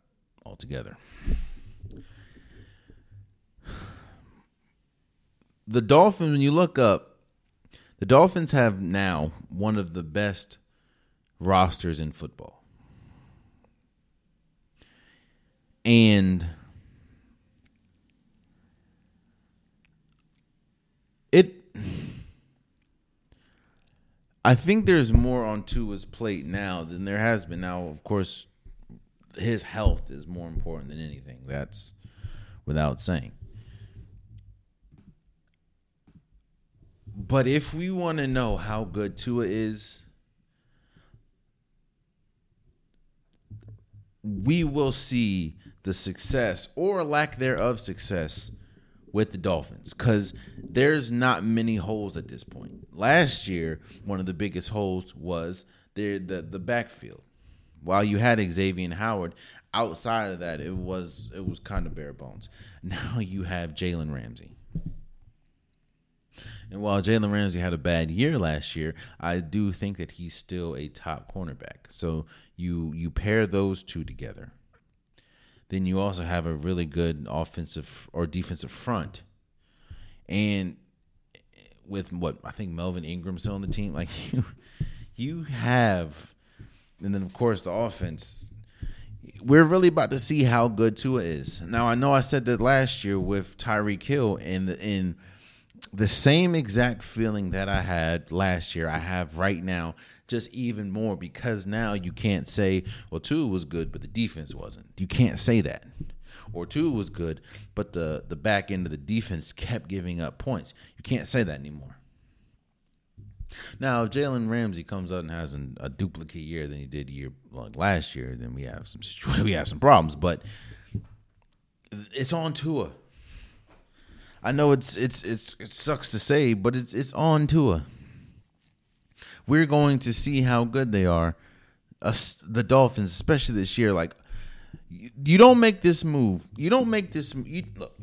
altogether. The Dolphins, when you look up, the Dolphins have now one of the best rosters in football. And it I think there's more on Tua's plate now than there has been. Now, of course, his health is more important than anything. That's without saying. But if we want to know how good Tua is, we will see the success or lack thereof success with the Dolphins because there's not many holes at this point. Last year, one of the biggest holes was the the, the backfield. While you had Xavier Howard, outside of that, it was it was kind of bare bones. Now you have Jalen Ramsey. And while Jalen Ramsey had a bad year last year, I do think that he's still a top cornerback. So you you pair those two together then you also have a really good offensive or defensive front. And with what I think Melvin Ingram's on the team, like you you have and then of course the offense. We're really about to see how good Tua is. Now I know I said that last year with Tyreek Hill and in the same exact feeling that I had last year, I have right now just even more because now you can't say, well, Tua was good, but the defense wasn't. You can't say that. Or Tua was good, but the, the back end of the defense kept giving up points. You can't say that anymore. Now, if Jalen Ramsey comes out and has an, a duplicate year than he did year like last year, then we have some we have some problems. But it's on Tua. I know it's it's it's it sucks to say, but it's it's on Tua we're going to see how good they are. Us, the Dolphins, especially this year, like you, you don't make this move. You don't make this. You, look,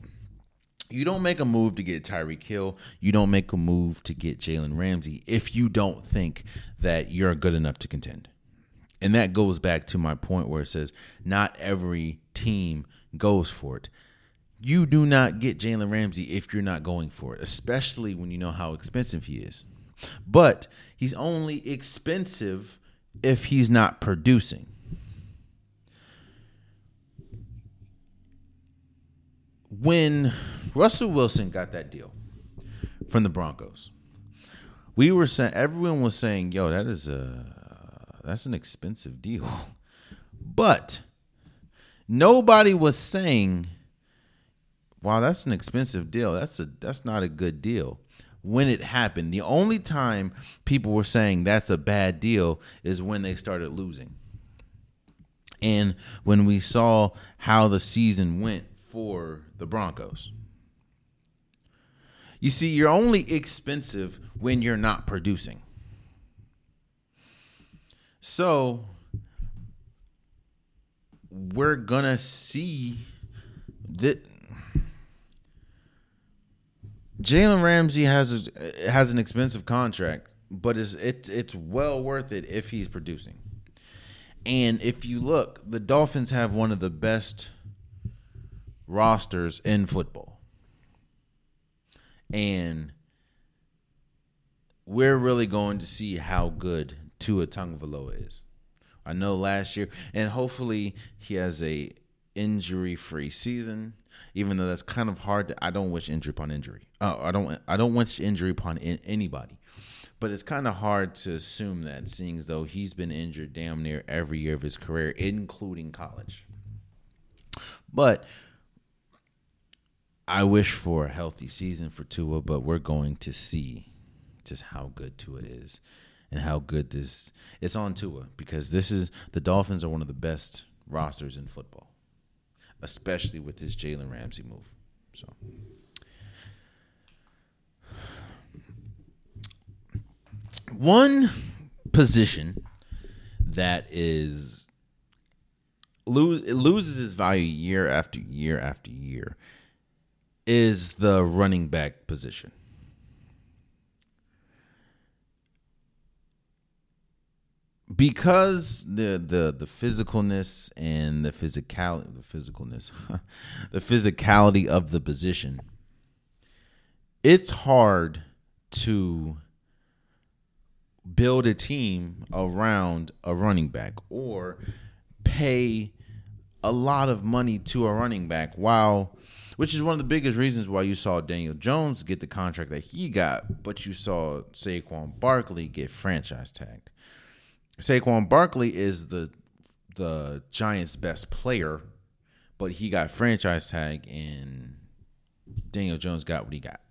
you don't make a move to get Tyreek Hill. You don't make a move to get Jalen Ramsey if you don't think that you're good enough to contend. And that goes back to my point where it says not every team goes for it. You do not get Jalen Ramsey if you're not going for it, especially when you know how expensive he is. But he's only expensive if he's not producing. When Russell Wilson got that deal from the Broncos, we were saying everyone was saying, "Yo, that is a that's an expensive deal," but nobody was saying, "Wow, that's an expensive deal. That's a that's not a good deal." When it happened, the only time people were saying that's a bad deal is when they started losing. And when we saw how the season went for the Broncos. You see, you're only expensive when you're not producing. So we're gonna see that Jalen Ramsey has a, has an expensive contract, but it's it's it's well worth it if he's producing. And if you look, the Dolphins have one of the best rosters in football and we're really going to see how good Tua Tagovailoa is. I know last year, and hopefully he has a injury-free season. Even though that's kind of hard, to, I don't wish injury upon injury. Uh, I don't. I don't wish injury upon in, anybody. But it's kind of hard to assume that, seeing as though he's been injured damn near every year of his career, including college. But I wish for a healthy season for Tua, but we're going to see just how good Tua is and how good this it's on Tua because this is the Dolphins are one of the best rosters in football, especially with this Jalen Ramsey move. So one position that is lose it loses its value year after year after year is the running back position. Because the the the physicalness and the physicality the physicalness the physicality of the position it's hard to build a team around a running back or pay a lot of money to a running back while which is one of the biggest reasons why you saw Daniel Jones get the contract that he got, but you saw Saquon Barkley get franchise tagged. Saquon Barkley is the the Giants' best player, but he got franchise tag, and Daniel Jones got what he got.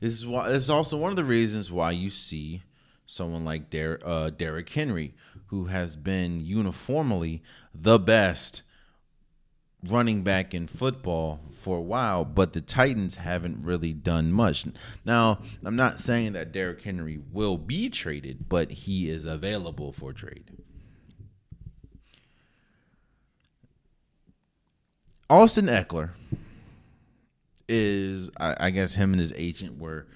This is why. This is also one of the reasons why you see someone like Der, uh, Derrick Henry, who has been uniformly the best running back in football for a while, but the Titans haven't really done much. Now, I'm not saying that Derrick Henry will be traded, but he is available for trade. Austin Ekeler is, I, I guess, him and his agent were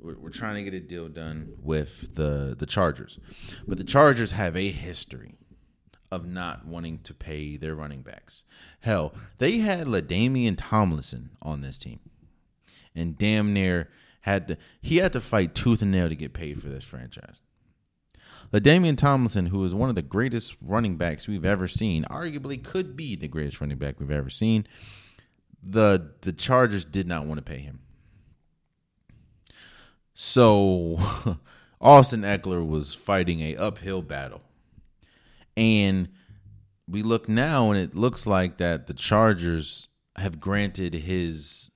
we're, trying to get a deal done with the the Chargers, but the Chargers have a history of not wanting to pay their running backs. Hell, they had LaDainian Tomlinson on this team, and damn near had to he had to fight tooth and nail to get paid for this franchise. LaDainian Tomlinson, who is one of the greatest running backs we've ever seen, arguably could be the greatest running back we've ever seen. The the Chargers did not want to pay him. So Austin Ekeler was fighting a uphill battle and we look now and it looks like that the Chargers have granted his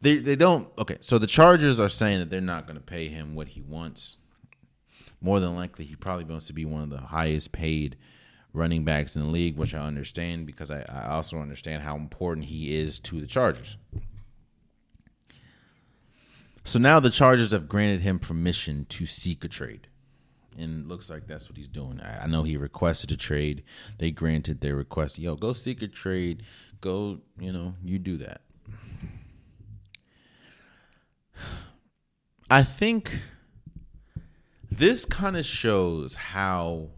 they they don't okay, so the Chargers are saying that they're not going to pay him what he wants. More than likely he probably wants to be one of the highest paid running backs in the league, which I understand because I, I also understand how important he is to the Chargers. So now the Chargers have granted him permission to seek a trade and looks like that's what he's doing. I, I, know he requested a trade. They granted their request. Yo, go seek a trade. Go, you know, you do that. I think this kind of shows how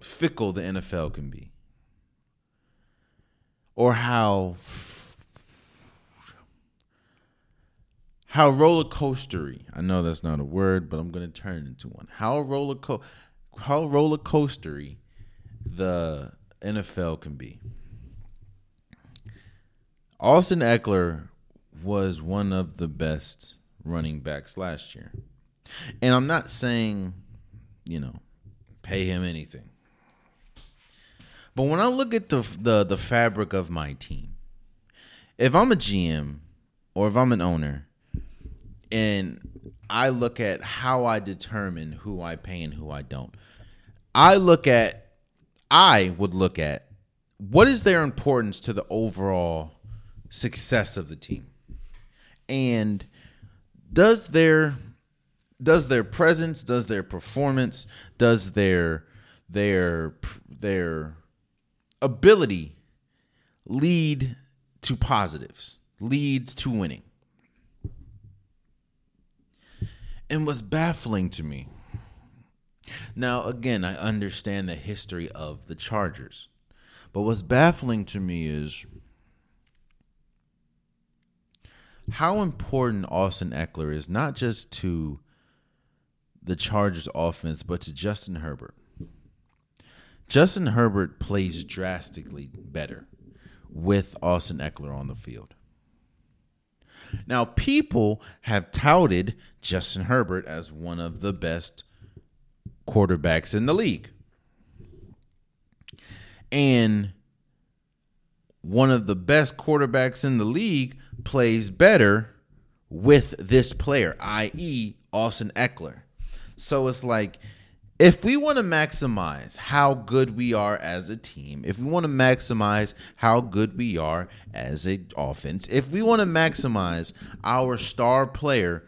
fickle the NFL can be, or how how roller coastery. I know that's not a word, but I'm going to turn it into one. How roller co- how roller coastery the NFL can be. Austin Ekeler was one of the best running backs last year. And I'm not saying, you know, pay him anything. But when I look at the the the fabric of my team, if I'm a GM or if I'm an owner and I look at how I determine who I pay and who I don't. I look at I would look at what is their importance to the overall success of the team. And does their does their presence, does their performance, does their their their ability lead to positives, leads to winning? And was baffling to me. Now, again, I understand the history of the Chargers. But what's baffling to me is how important Austin Ekeler is not just to the Chargers offense, but to Justin Herbert. Justin Herbert plays drastically better with Austin Ekeler on the field. Now, people have touted Justin Herbert as one of the best quarterbacks in the league. And one of the best quarterbacks in the league plays better with this player, i.e., Austin Ekeler. So it's like, if we want to maximize how good we are as a team, if we want to maximize how good we are as an offense, if we want to maximize our star player,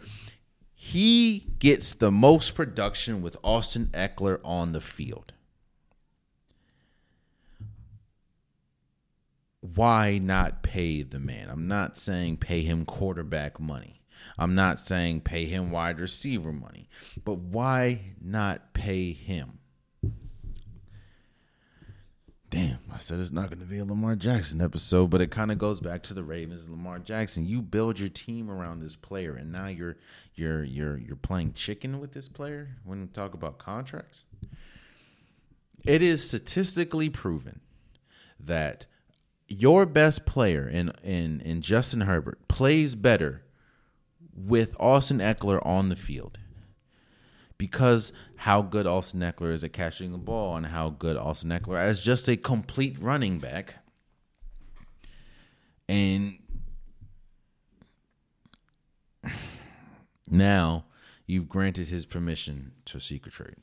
he gets the most production with Austin Ekeler on the field. Why not pay the man? I'm not saying pay him quarterback money. I'm not saying pay him wide receiver money. But why not pay him? Damn, I said it's not going to be a Lamar Jackson episode, but it kind of goes back to the Ravens. Lamar Jackson, you build your team around this player, and now you're you're you're you're playing chicken with this player when we talk about contracts. It is statistically proven that your best player in in in Justin Herbert plays better with Austin Ekeler on the field because how good Austin Ekeler is at catching the ball and how good Austin Ekeler as just a complete running back. And now you've granted his permission to seek a trade.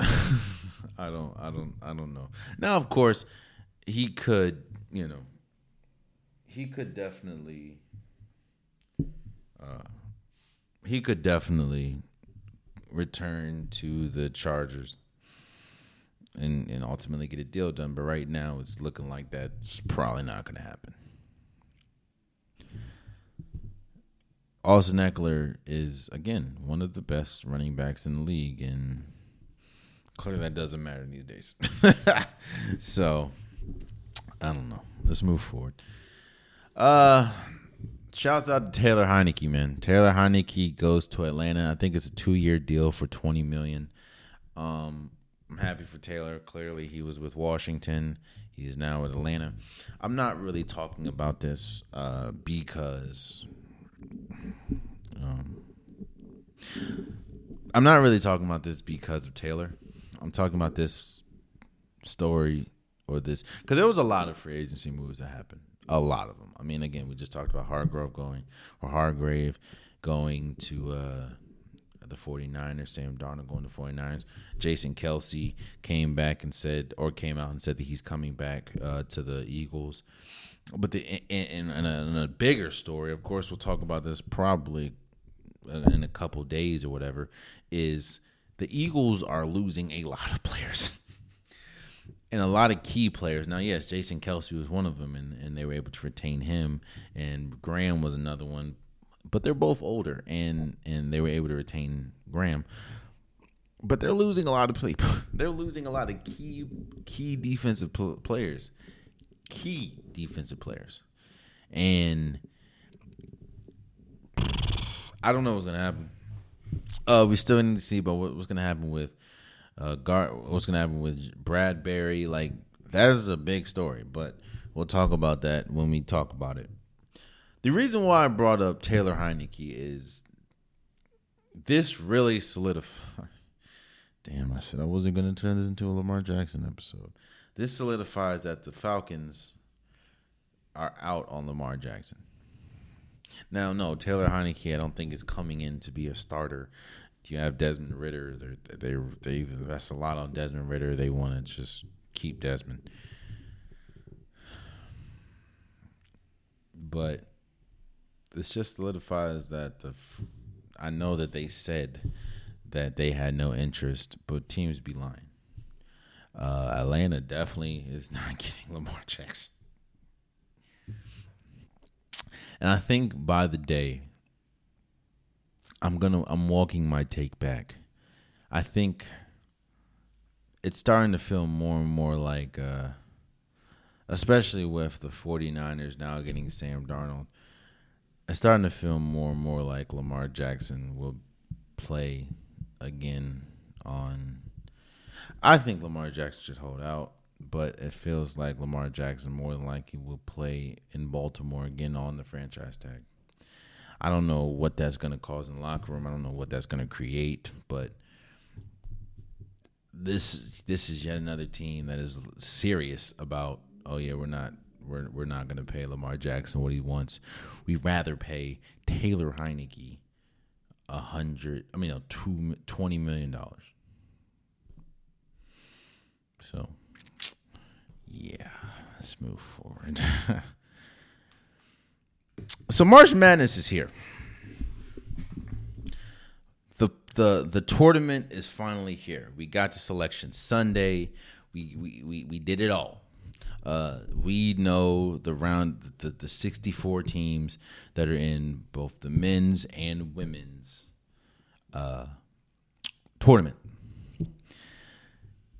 I don't I don't I don't know. Now of course he could, you know, he could definitely uh, he could definitely return to the Chargers and and ultimately get a deal done. But right now, it's looking like that's probably not going to happen. Austin Ekeler is again one of the best running backs in the league, and clearly that doesn't matter these days. so I don't know. Let's move forward. Uh Shouts out to Taylor Heinicke, man. Taylor Heinicke goes to Atlanta. I think it's a two year deal for twenty million. Um, I'm happy for Taylor. Clearly, he was with Washington. He is now with Atlanta. I'm not really talking about this uh, because um, I'm not really talking about this because of Taylor. I'm talking about this story or this because there was a lot of free agency moves that happened a lot of them. I mean, again, we just talked about Hargrove going or Hargrave going to uh, the 49ers, Sam Darnold going to 49ers. Jason Kelce came back and said, or came out and said that he's coming back uh, to the Eagles. But the a, in, a, bigger story, of course, we'll talk about this probably in a couple days or whatever. Is the Eagles are losing a lot of players and a lot of key players. Now, yes, Jason Kelce was one of them, and, and they were able to retain him, and Graham was another one. but they're both older, and and they were able to retain Graham. But they're losing a lot of people. They're losing a lot of key key defensive pl- players, key defensive players, and I don't know what's gonna happen. Uh, we still need to see about what, what's gonna happen with uh, Gar- what's gonna happen with Bradberry. Like that is a big story, but we'll talk about that when we talk about it. The reason why I brought up Taylor Heinicke is this really solidifies. Damn, I said I wasn't to turn this into a Lamar Jackson episode. This solidifies that the Falcons are out on Lamar Jackson. Now, no, Taylor Heinicke, I don't think is coming in to be a starter. You have Desmond Ridder. They they they invest a lot on Desmond Ridder. They want to just keep Desmond. But this just solidifies that the. I know that they said that they had no interest, but teams be lying. Uh, Atlanta definitely is not getting Lamar Jackson. And I think by the day, I'm gonna I'm walking my take back. I think it's starting to feel more and more like uh, especially with the 49ers now getting Sam Darnold. It's starting to feel more and more like Lamar Jackson will play again on I think Lamar Jackson should hold out, but it feels like Lamar Jackson more than likely will play in Baltimore again on the franchise tag. I don't know what that's going to cause in the locker room. I don't know what that's going to create, but this this is yet another team that is serious about. Oh yeah, we're not we're we're not going to pay Lamar Jackson what he wants. We'd rather pay Taylor Heinicke a hundred. I mean, no, two twenty million dollars. So, yeah, let's move forward. so March Madness is here. The the the tournament is finally here. We got to selection Sunday. We we we, we did it all. Uh, we know the round the, the 64 teams that are in both the men's and women's uh, tournament.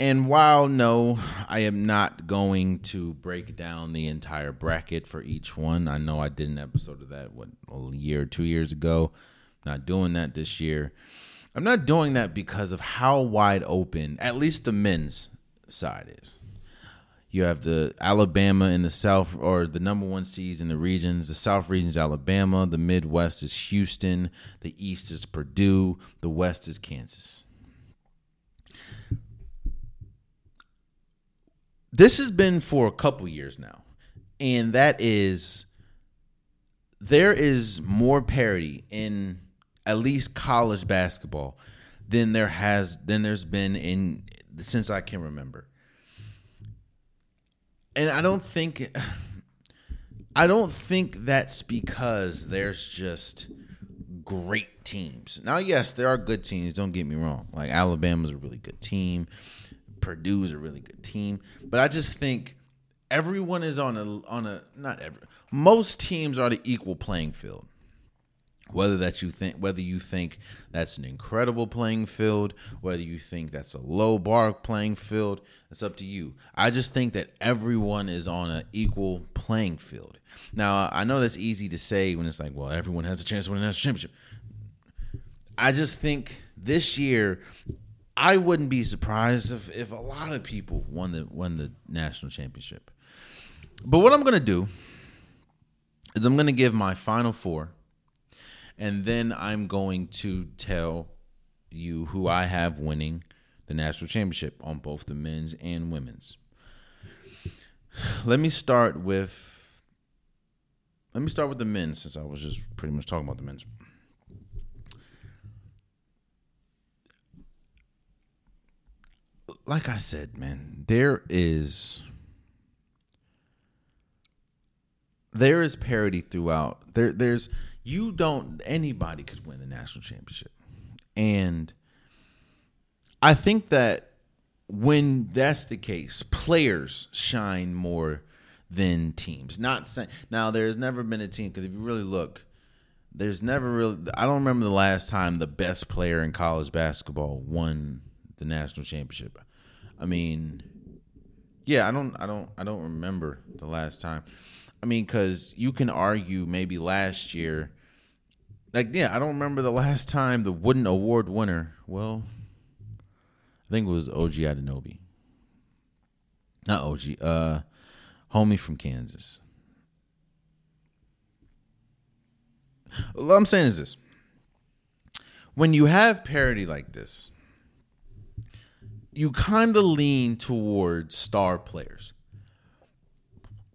And while no, I am not going to break down the entire bracket for each one. I know I did an episode of that what a year, two years ago. Not doing that this year. I'm not doing that because of how wide open, at least the men's side is. You have the Alabama in the South, or the number one seeds in the regions. The South region is Alabama. The Midwest is Houston. The East is Purdue. The West is Kansas. This has been for a couple years now, and that is there is more parity in at least college basketball than there has than there's been in since I can remember. And I don't think I don't think that's because there's just great teams. Now, yes, there are good teams, don't get me wrong. Like Alabama's a really good team. Purdue's a really good team, but I just think everyone is on a on a not every most teams are the equal playing field. Whether that you think whether you think that's an incredible playing field, whether you think that's a low bar playing field, it's up to you. I just think that everyone is on an equal playing field. Now I know that's easy to say when it's like, well, everyone has a chance to win a national championship. I just think this year I wouldn't be surprised if, if a lot of people won the won the national championship. But what I'm gonna do is I'm gonna give my final four, and then I'm going to tell you who I have winning the national championship on both the men's and women's. Let me start with let me start with the men since I was just pretty much talking about the men's. Like I said, man, there is there is parity throughout. There there's you don't anybody could win the national championship. And I think that when that's the case, players shine more than teams. Not saying now there's never been a team because if you really look there's never really I don't remember the last time the best player in college basketball won the national championship. I mean, yeah, I don't I don't I don't remember the last time. I mean, cuz you can argue maybe last year like yeah, I don't remember the last time the Wooden Award winner. Well, I think it was OG Anunoby. Not OG, uh homie from Kansas. What I'm saying is this. When you have parity like this, you kind of lean towards star players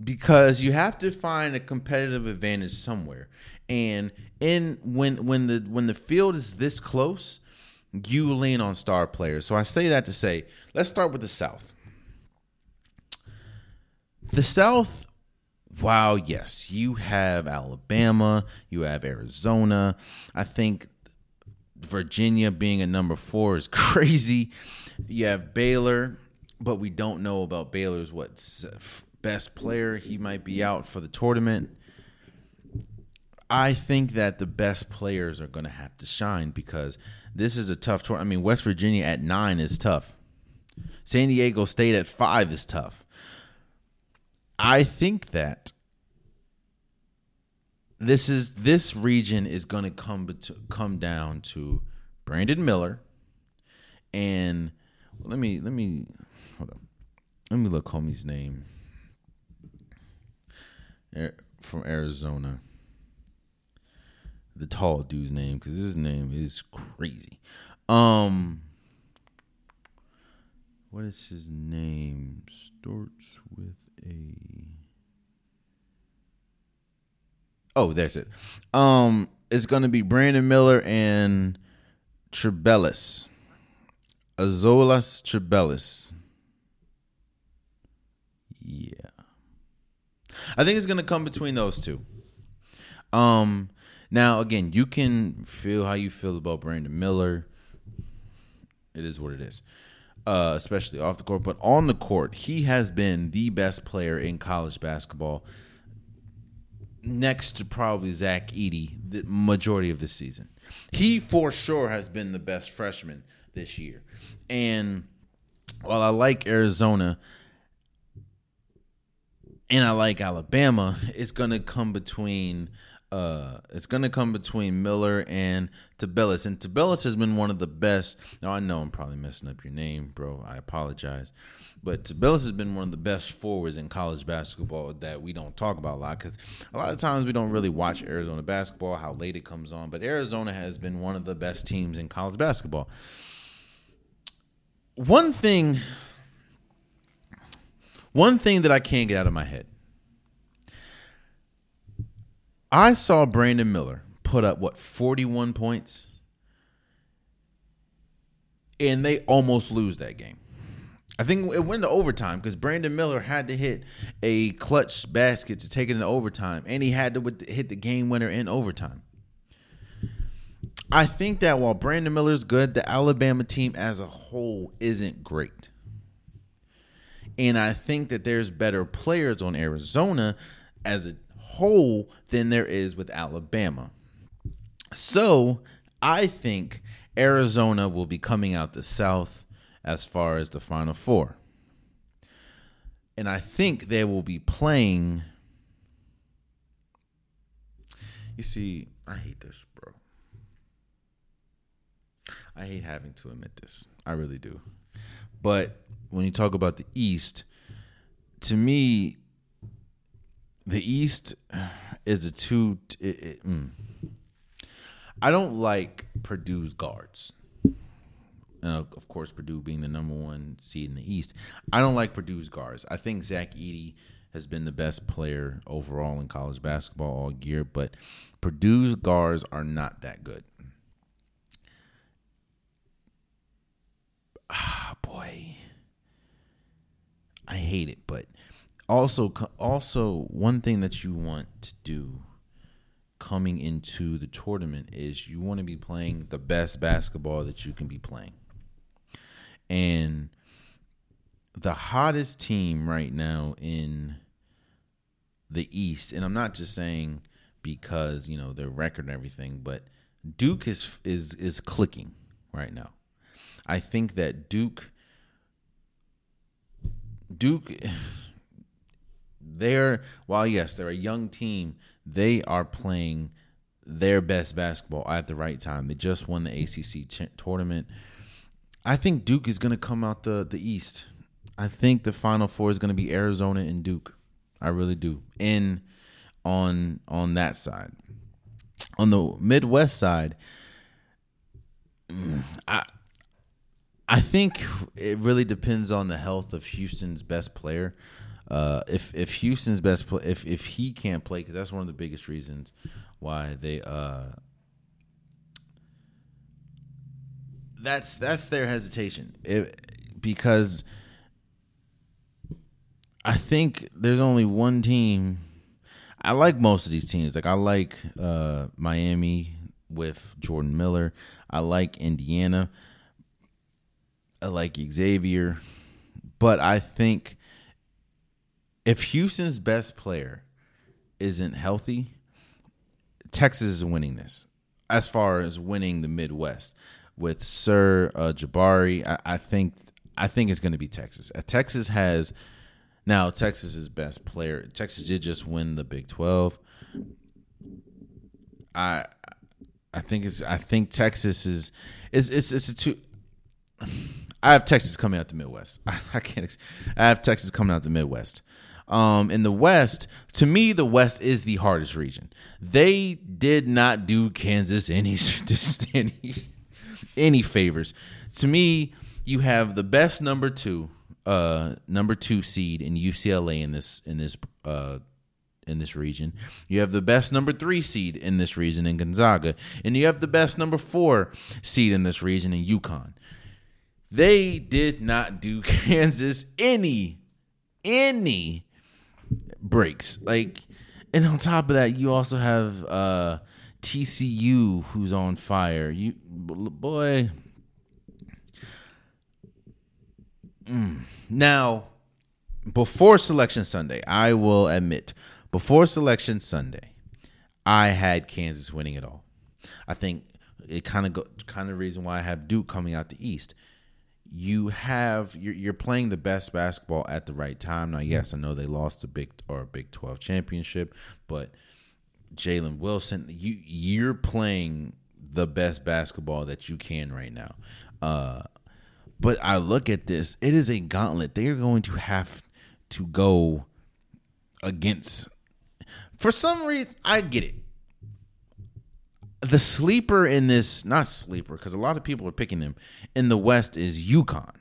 because you have to find a competitive advantage somewhere. And in when when the when the field is this close, you lean on star players. So I say that to say, let's start with the South. The South wow, yes, you have Alabama, you have Arizona. I think Virginia being a number four is crazy. You have Baylor, but we don't know about Baylor's what best player. He might be out for the tournament. I think that the best players are going to have to shine because this is a tough tournament. I mean, West Virginia at nine is tough. San Diego State at five is tough. I think that this is this region is going to come come down to Brandon Miller and let me let me hold up. Let me look homie's name from Arizona. The tall dude's name because his name is crazy. Um, what is his name? Starts with a. Oh, that's it. Um, it's gonna be Brandon Miller and Tubelis. Azuolas Tubelis. Yeah. I think it's gonna come between those two. Um now again, you can feel how you feel about Brandon Miller. It is what it is uh, especially off the court, but on the court, he has been the best player in college basketball, next to probably Zach Edey, the majority of the season. He for sure has been the best freshman this year, and while I like Arizona and I like Alabama, it's gonna come between uh, it's to come between Miller and Tubelis. And Tubelis has been one of the best. Now, I know I'm probably messing up your name, bro. I apologize. But Tubelis has been one of the best forwards in college basketball that we don't talk about a lot because a lot of times we don't really watch Arizona basketball, how late it comes on. But Arizona has been one of the best teams in college basketball. One thing, one thing that I can't get out of my head I saw Brandon Miller put up what 41 points and they almost lose that game. I think it went to overtime because Brandon Miller had to hit a clutch basket to take it into overtime, and he had to hit the game winner in overtime. I think that while Brandon Miller's good, the Alabama team as a whole isn't great. And I think that there's better players on Arizona as a whole than there is with Alabama. So I think Arizona will be coming out the South as far as the Final Four. And I think they will be playing. You see, I hate this. I hate having to admit this. I really do. But when you talk about the East, to me, the East is a two. It, it, mm. I don't like Purdue's guards. Uh, of course, Purdue being the number one seed in the East. I don't like Purdue's guards. I think Zach Edey has been the best player overall in college basketball all year, but Purdue's guards are not that good. Ah, boy. I hate it, but also also one thing that you want to do coming into the tournament is you want to be playing the best basketball that you can be playing. And the hottest team right now in the East, and I'm not just saying because you know their record and everything, but Duke is is is clicking right now. I think that Duke Duke they're while yes, they're a young team, they are playing their best basketball at the right time. They just won the ACC ch- tournament. I think Duke is going to come out the the East. I think the Final Four is going to be Arizona and Duke. I really do. In on on that side. On the Midwest side, I I think it really depends on the health of Houston's best player. Uh, if if Houston's best play, if if he can't play, because that's one of the biggest reasons why they uh, that's that's their hesitation it, because I think there's only one team. I like most of these teams. Like I like uh, Miami with Jordan Miller. I like Indiana. I like Xavier, but I think if Houston's best player isn't healthy, Texas is winning this. As far as winning the Midwest with Sir uh, Jabari, I, I think I think it's going to be Texas. Uh, Texas has now Texas's best player. Texas did just win the Big Twelve. I I think it's I think Texas is it's it's a two. I have Texas coming out the Midwest. I, can't. I have Texas coming out the Midwest. Um, in the West, to me, the West is the hardest region. They did not do Kansas any any, any favors. To me, you have the best number two, uh, number two seed in UCLA in this in this uh, in this region. You have the best number three seed in this region in Gonzaga, and you have the best number four seed in this region in UConn. They did not do Kansas any any breaks. Like, and on top of that, you also have uh, TCU who's on fire. You boy. Mm. Now, before Selection Sunday, I will admit, before Selection Sunday, I had Kansas winning it all. I think it kind of kind of reason why I have Duke coming out the East you have you're, you're playing the best basketball at the right time. Now, yes, I know they lost the Big or Big Twelve championship, but Jalen Wilson, you you're playing the best basketball that you can right now. Uh, but I look at this; it is a gauntlet. They are going to have to go against. For some reason, I get it the sleeper in this, not sleeper, because a lot of people are picking them in the West is UConn.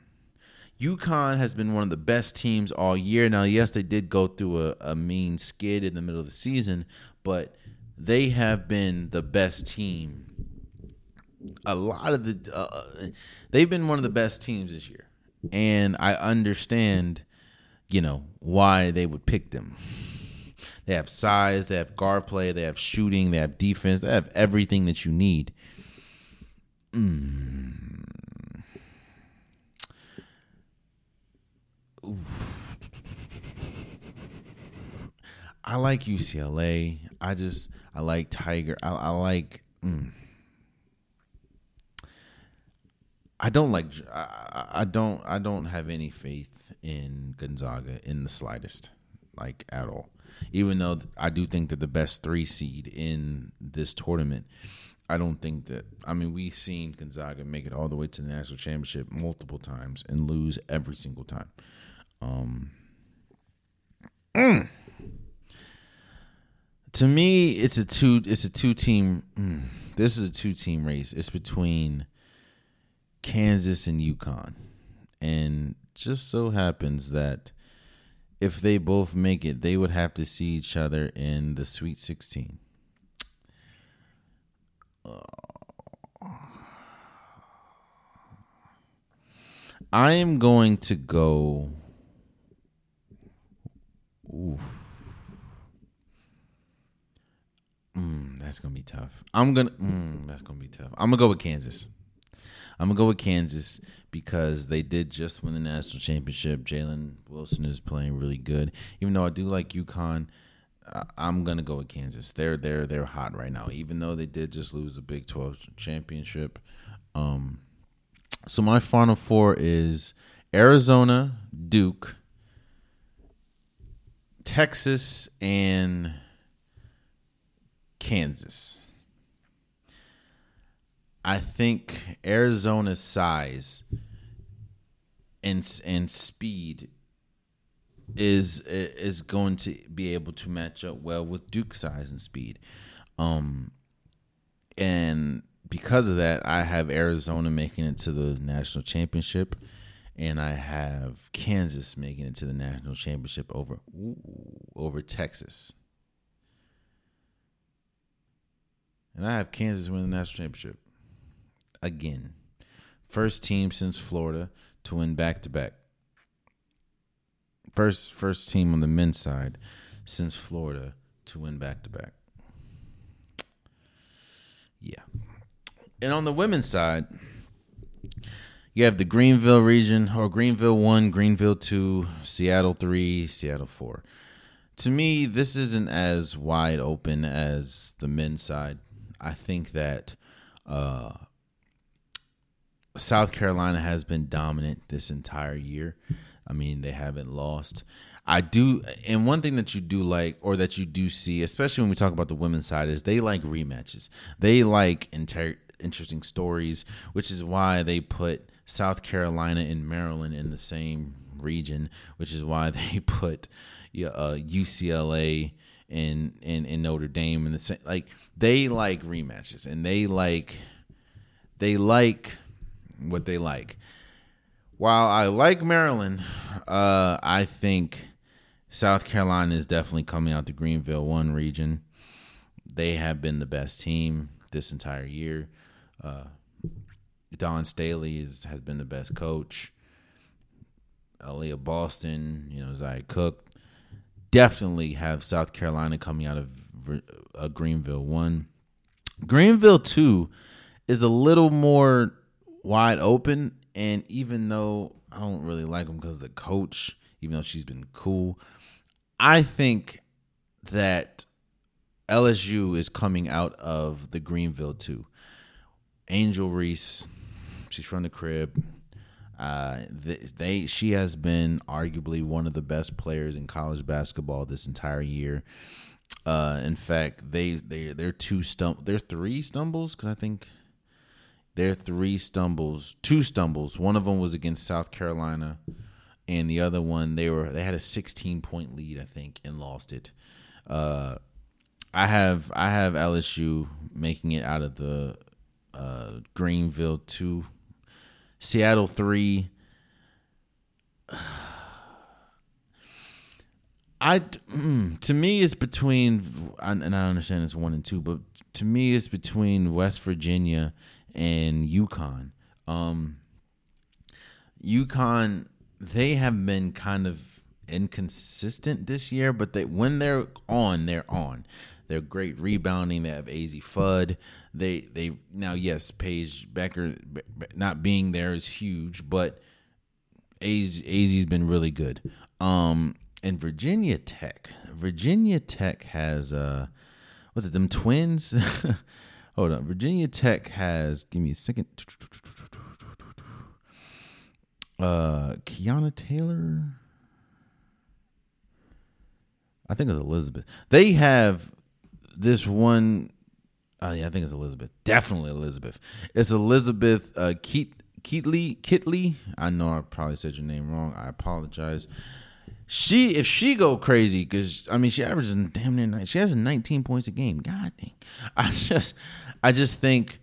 UConn has been one of the best teams all year. Now, yes, they did go through a, a mean skid in the middle of the season, but they have been the best team. A lot of the, uh, they've been one of the best teams this year. And I understand, you know, why they would pick them. They have size, they have guard play, they have shooting, they have defense, they have everything that you need. Mm. I like UCLA. I just I like Tyger. I, I like. Mm. I don't like. I, I don't. I don't have any faith in Gonzaga in the slightest, like at all even though I do think that the best three seed in this tournament, I don't think that. I mean, we've seen Gonzaga make it all the way to the national championship multiple times and lose every single time. Um, mm. To me, it's a two. It's a two team. Mm, this is a two team race. It's between Kansas and UConn, and just so happens that if they both make it, they would have to see each other in the Sweet 16. I am going to go. Ooh. Mm, that's gonna be tough. I'm gonna. Mm, that's gonna be tough. I'm gonna go with Kansas. I'm gonna go with Kansas because they did just win the national championship. Jalen Wilson is playing really good, even though I do like UConn. I'm gonna go with Kansas. They're they're they're hot right now, even though they did just lose the Big 12 championship. Um, so my final four is Arizona, Duke, Texas, and Kansas. I think Arizona's size and and speed is is going to be able to match up well with Duke's size and speed. Um and because of that, I have Arizona making it to the national championship and I have Kansas making it to the national championship over over Texas. And I have Kansas win the national championship again. First team since Florida to win back to back. First first team on the men's side since Florida to win back to back. Yeah. And on the women's side, you have the Greenville region or Greenville 1, Greenville 2, Seattle 3, Seattle 4. To me, this isn't as wide open as the men's side. I think that uh, South Carolina has been dominant this entire year. I mean, they haven't lost. I do, and one thing that you do like, or that you do see, especially when we talk about the women's side, is they like rematches. They like inter- interesting stories, which is why they put South Carolina and Maryland in the same region, which is why they put uh, UCLA and, and and Notre Dame in the same. Like they like rematches, and they like they like what they like. While I like Maryland, uh, I think South Carolina is definitely coming out the Greenville one region. They have been the best team this entire year. Uh, Dawn Staley is, has been the best coach. Aliyah Boston, you know, Zia Cooke. Definitely have South Carolina coming out of a Greenville one. Greenville two is a little more wide open. And even though I don't really like him because the coach, even though she's been cool, I think that LSU is coming out of the Greenville too. Angel Reese, she's from the crib. Uh, they, they she has been arguably one of the best players in college basketball this entire year. Uh, in fact, they they they're two stump they're three stumbles because I think their three stumbles, two stumbles. One of them was against South Carolina, and the other one they were they had a 16 point lead, I think, and lost it. Uh, I have I have LSU making it out of the uh, Greenville two, Seattle three. I mm, to me it's between and I understand it's one and two, but to me it's between West Virginia and UConn. Um, UConn, they have been kind of inconsistent this year, but they when they're on, they're on. They're great rebounding. They have Az Fudd. They they now yes, Paige Bueckers not being there is huge, but Az Az's been really good. Um, and Virginia Tech, Virginia Tech has uh, what's it? Them twins. Hold on. Virginia Tech has, give me a second. Uh, Kayana Traylor. I think it's Elizabeth. They have this one. Oh yeah, I think it's Elizabeth. Definitely Elizabeth. It's Elizabeth uh, Keat Keatley Kitley. I know I probably said your name wrong. I apologize she if she go crazy because I mean she averages damn near nine. She has 19 points a game. God dang. I just I just think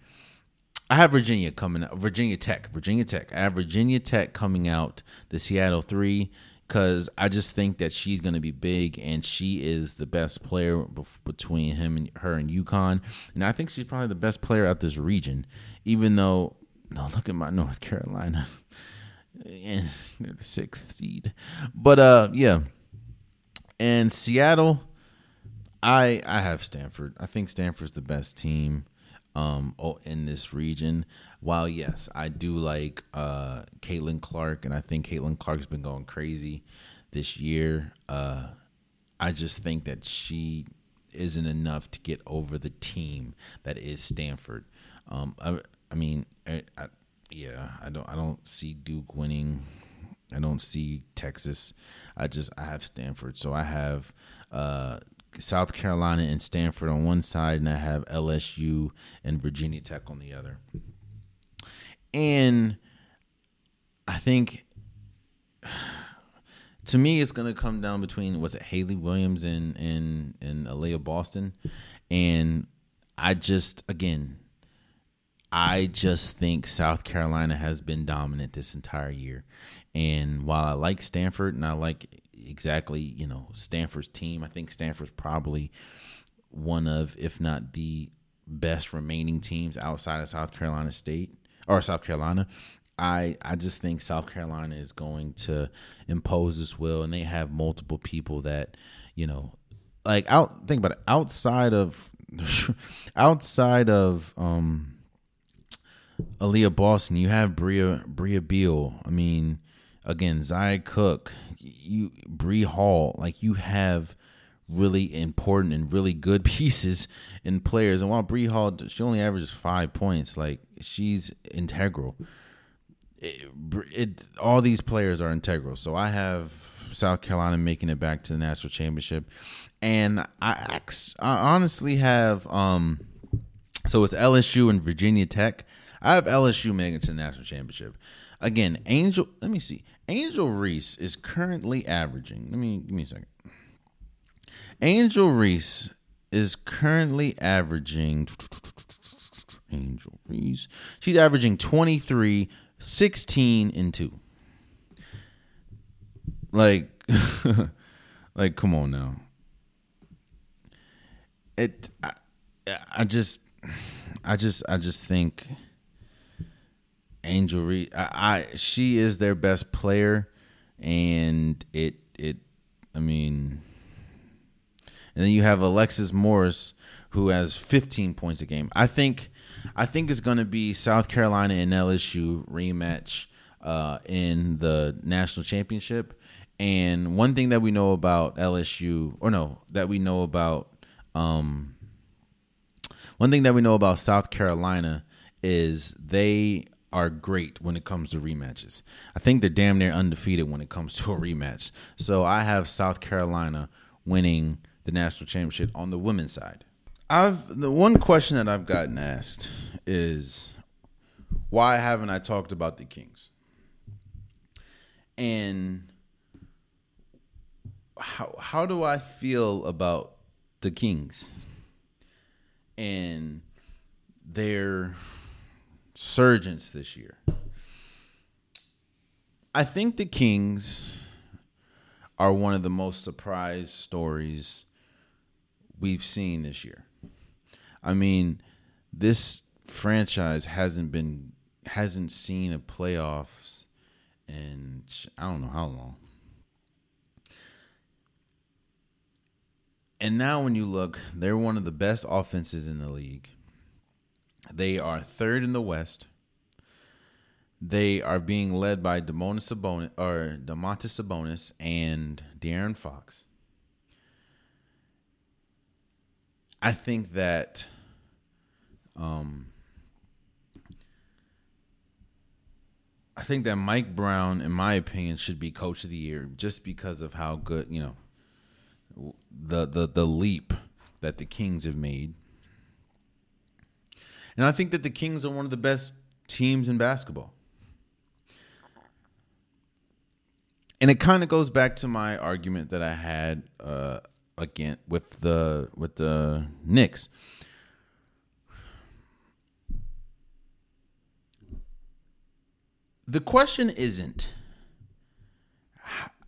I have Virginia coming out. Virginia Tech. Virginia Tech. I have Virginia Tech coming out the Seattle three because I just think that she's going to be big and she is the best player between him and her and UConn. And I think she's probably the best player out this region, even though. No, look at my North Carolina the sixth seed. But uh, yeah, and Seattle, I I have Stanford. I think Stanford's the best team um in this region. While yes, I do like uh Caitlin Clark, and I think Caitlin Clark's been going crazy this year. Uh, I just think that she isn't enough to get over the team that is Stanford. Um, I, I mean, I, I, yeah, I don't I don't see Duke winning. I don't see Texas. I just I have Stanford. So I have uh, South Carolina and Stanford on one side, and I have LSU and Virginia Tech on the other. And I think to me, it's gonna come down between was it Haley Williams and and and Aliyah Boston, and I just again, I just think South Carolina has been dominant this entire year, and while I like Stanford and I like exactly you know Stanford's team, I think Stanford's probably one of if not the best remaining teams outside of South Carolina State or South Carolina. I I just think South Carolina is going to impose this will, and they have multiple people that you know, like out. Think about it. Outside of outside of um, Aliyah Boston, you have Brea Brea Beal. I mean, again, Zia Cooke, you Bree Hall. Like you have really important and really good pieces and players. And while Bree Hall, she only averages five points. Like she's integral it, it, all these players are integral. So I have South Carolina making it back to the national championship, and I, I honestly have um, so it's LSU and Virginia Tech. I have LSU making it to the national championship. Again, Angel. Let me see. Angel Reese is currently averaging. Let me give me a second. Angel Reese is currently averaging. Angel Reese. She's averaging 23, 16 and 2. Like like come on now. It I, I just I just I just think Angel Reese I, I she is their best player and it it I mean and then you have Alexis Morris who has 15 points a game. I think I think it's going to be South Carolina and LSU rematch uh, in the national championship. And one thing that we know about LSU, or no, that we know about, um, one thing that we know about South Carolina is they are great when it comes to rematches. I think they're damn near undefeated when it comes to a rematch. So I have South Carolina winning the national championship on the women's side. I've the one question that I've gotten asked is why haven't I talked about the Kings? And how how do I feel about the Kings and their surgence this year? I think the Kings are one of the most surprise stories we've seen this year. I mean, this franchise hasn't been hasn't seen a playoffs in I don't know how long. And now when you look, they're one of the best offenses in the league. They are third in the West. They are being led by Demonis Sabonis or Domantas Sabonis and De'Aaron Fox. I think that um, I think that Mike Brown, in my opinion, should be coach of the year just because of how good, you know, the the the leap that the Kings have made. And I think that the Kings are one of the best teams in basketball. And it kind of goes back to my argument that I had uh, again with the with the Knicks. The question isn't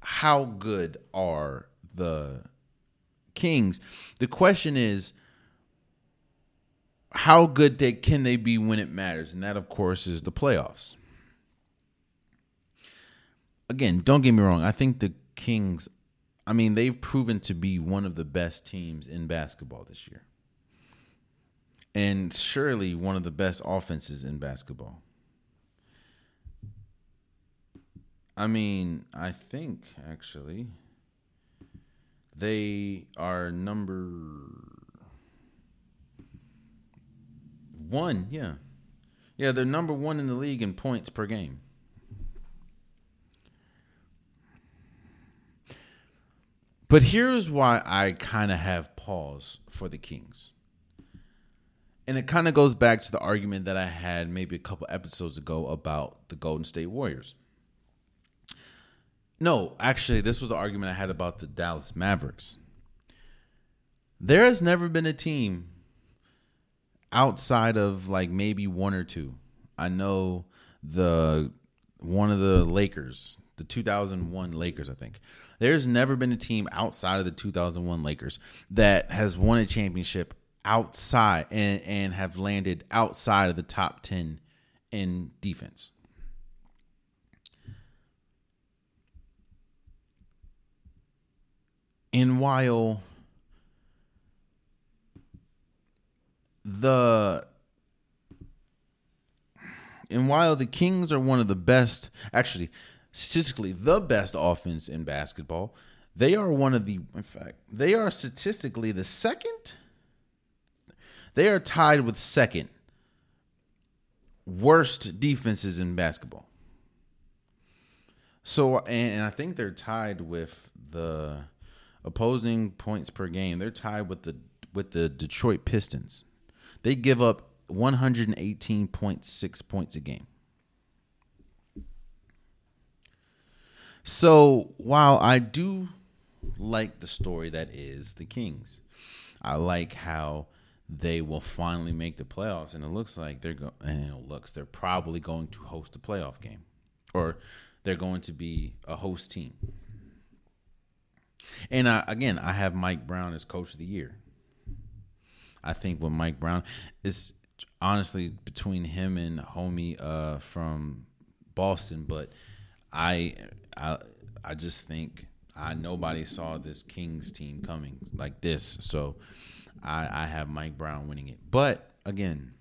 how good are the Kings. The question is how good they can they be when it matters, and that of course is the playoffs. Again, don't get me wrong. I think the Kings I mean, they've proven to be one of the best teams in basketball this year. And surely one of the best offenses in basketball. I mean, I think actually. They are number one. Yeah, yeah, they're number one in the league in points per game. But here's why I kind of have pause for the Kings. And it kind of goes back to the argument that I had maybe a couple episodes ago about the Golden State Warriors. No, actually, this was the argument I had about the Dallas Mavericks. There has never been a team outside of like maybe one or two. I know the one of the Lakers, the 2001 Lakers, I think. There's never been a team outside of the 2001 Lakers that has won a championship outside and, and have landed outside of the top 10 in defense. And while the and while the Kings are one of the best, actually, statistically the best offense in basketball. They are one of the, in fact, they are statistically the second. They are tied with second worst defenses in basketball. So, and, and I think they're tied with the opposing points per game. They're tied with the with the Detroit Pistons. They give up 118.6 points a game. So while I do like the story that is the Kings, I like how they will finally make the playoffs, and it looks like they're going. And it looks they're probably going to host a playoff game, or they're going to be a host team. And I, again, I have Mike Brown as coach of the year. I think with Mike Brown it's honestly between him and homie uh, from Boston, but I I I just think I nobody saw this Kings team coming like this, so I I have Mike Brown winning it. But again,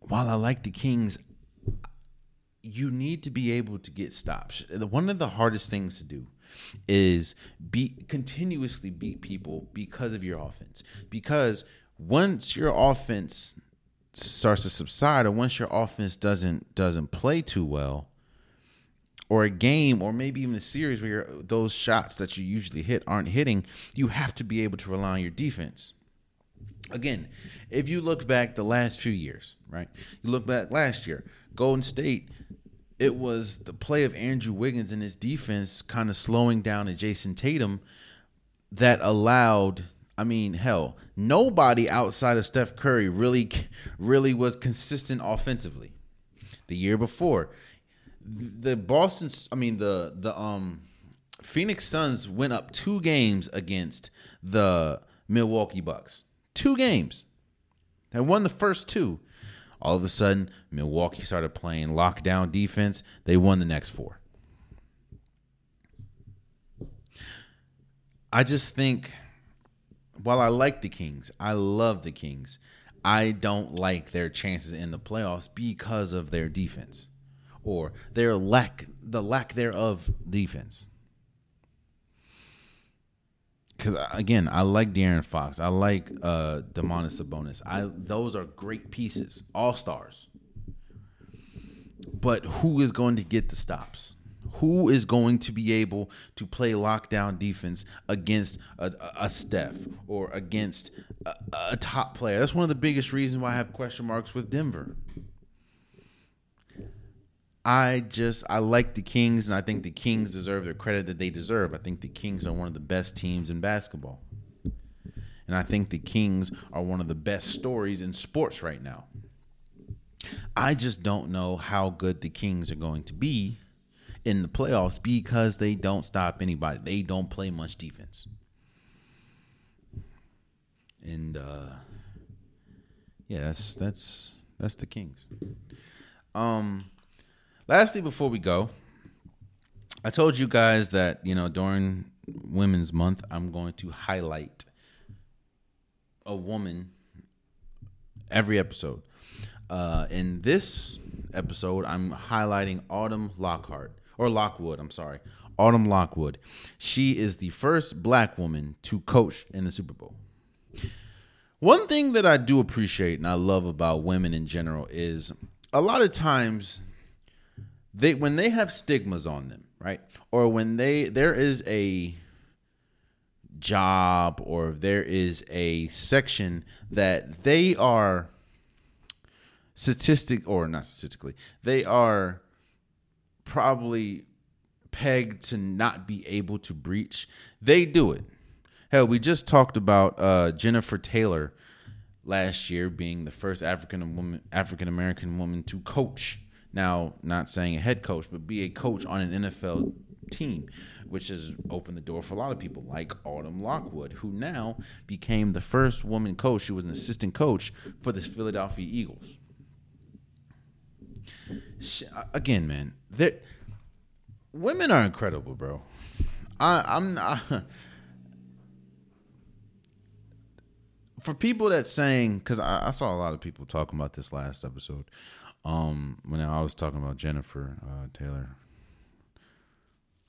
while I like the Kings, you need to be able to get stops. One of the hardest things to do is beat continuously beat people because of your offense. Because once your offense starts to subside or once your offense doesn't doesn't play too well or a game or maybe even a series where those shots that you usually hit aren't hitting, you have to be able to rely on your defense. Again, if you look back the last few years, right? You look back last year, Golden State, it was the play of Andrew Wiggins and his defense kind of slowing down a Jayson Tatum that allowed I mean, hell, nobody outside of Steph Curry really, really was consistent offensively. The year before, the Boston, I mean, the the um, Phoenix Suns went up two games against the Milwaukee Bucks. Two games. They won the first two. All of a sudden, Milwaukee started playing lockdown defense. They won the next four. I just think while I like the Kings, I love the Kings. I don't like their chances in the playoffs because of their defense or their lack the lack thereof defense. Because again, I like De'Aaron Fox. I like uh Domantas Sabonis. I those are great pieces, all stars. But who is going to get the stops? who is going to be able to play lockdown defense against a, a Steph or against a, a, top player? That's one of the biggest reasons why I have question marks with Denver. I just I like the Kings, and I think the Kings deserve the credit that they deserve. I think the Kings are one of the best teams in basketball, and I think the Kings are one of the best stories in sports right now. I just don't know how good the Kings are going to be in the playoffs because they don't stop anybody. They don't play much defense. And uh yeah, that's that's that's the Kings. Um lastly before we go, I told you guys that, you know, during Women's Month, I'm going to highlight a woman every episode. Uh, in this episode, I'm highlighting Autumn Lockhart or Lockwood. I'm sorry, Autumn Lockwood. She is the first black woman to coach in the Super Bowl. One thing that I do appreciate and I love about women in general is a lot of times they when they have stigmas on them, right? Or when they there is a job or there is a section that they are statistic or not statistically, they are probably pegged to not be able to breach, they do it. Hell, we just talked about uh, Jennifer Taylor last year being the first African woman, African American woman to coach. Now, not saying a head coach, but be a coach on an NFL team, which has opened the door for a lot of people, like Autumn Lockwood, who now became the first woman coach. She was an assistant coach for the Philadelphia Eagles. Uh, again, man, women are incredible, bro. I, I'm not. for people that saying because I, I, saw a lot of people talking about this last episode um when i was talking about jennifer uh, taylor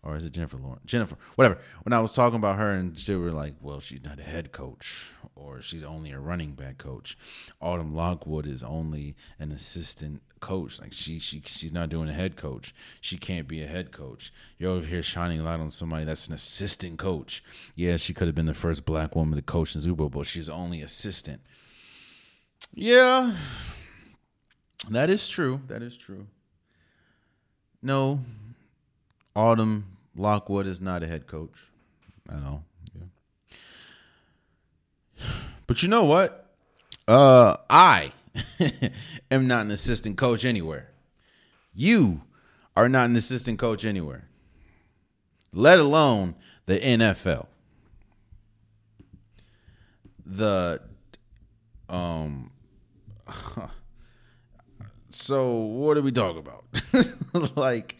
or is it Jennifer Lawrence? Jennifer, whatever. When I was talking about her, and they were like, "Well, she's not a head coach, or she's only a running back coach." Autumn Lockwood is only an assistant coach. Like she, she, she's not doing a head coach. She can't be a head coach. You're over here shining a light on somebody that's an assistant coach. Yeah, she could have been the first black woman to coach in Super Bowl. She's only assistant. Yeah, that is true. That is true. No, Autumn Lockwood is not a head coach. I know. Yeah. But you know what? Uh, I am not an assistant coach anywhere. You are not an assistant coach anywhere, let alone the NFL. The um so what do we talk about? like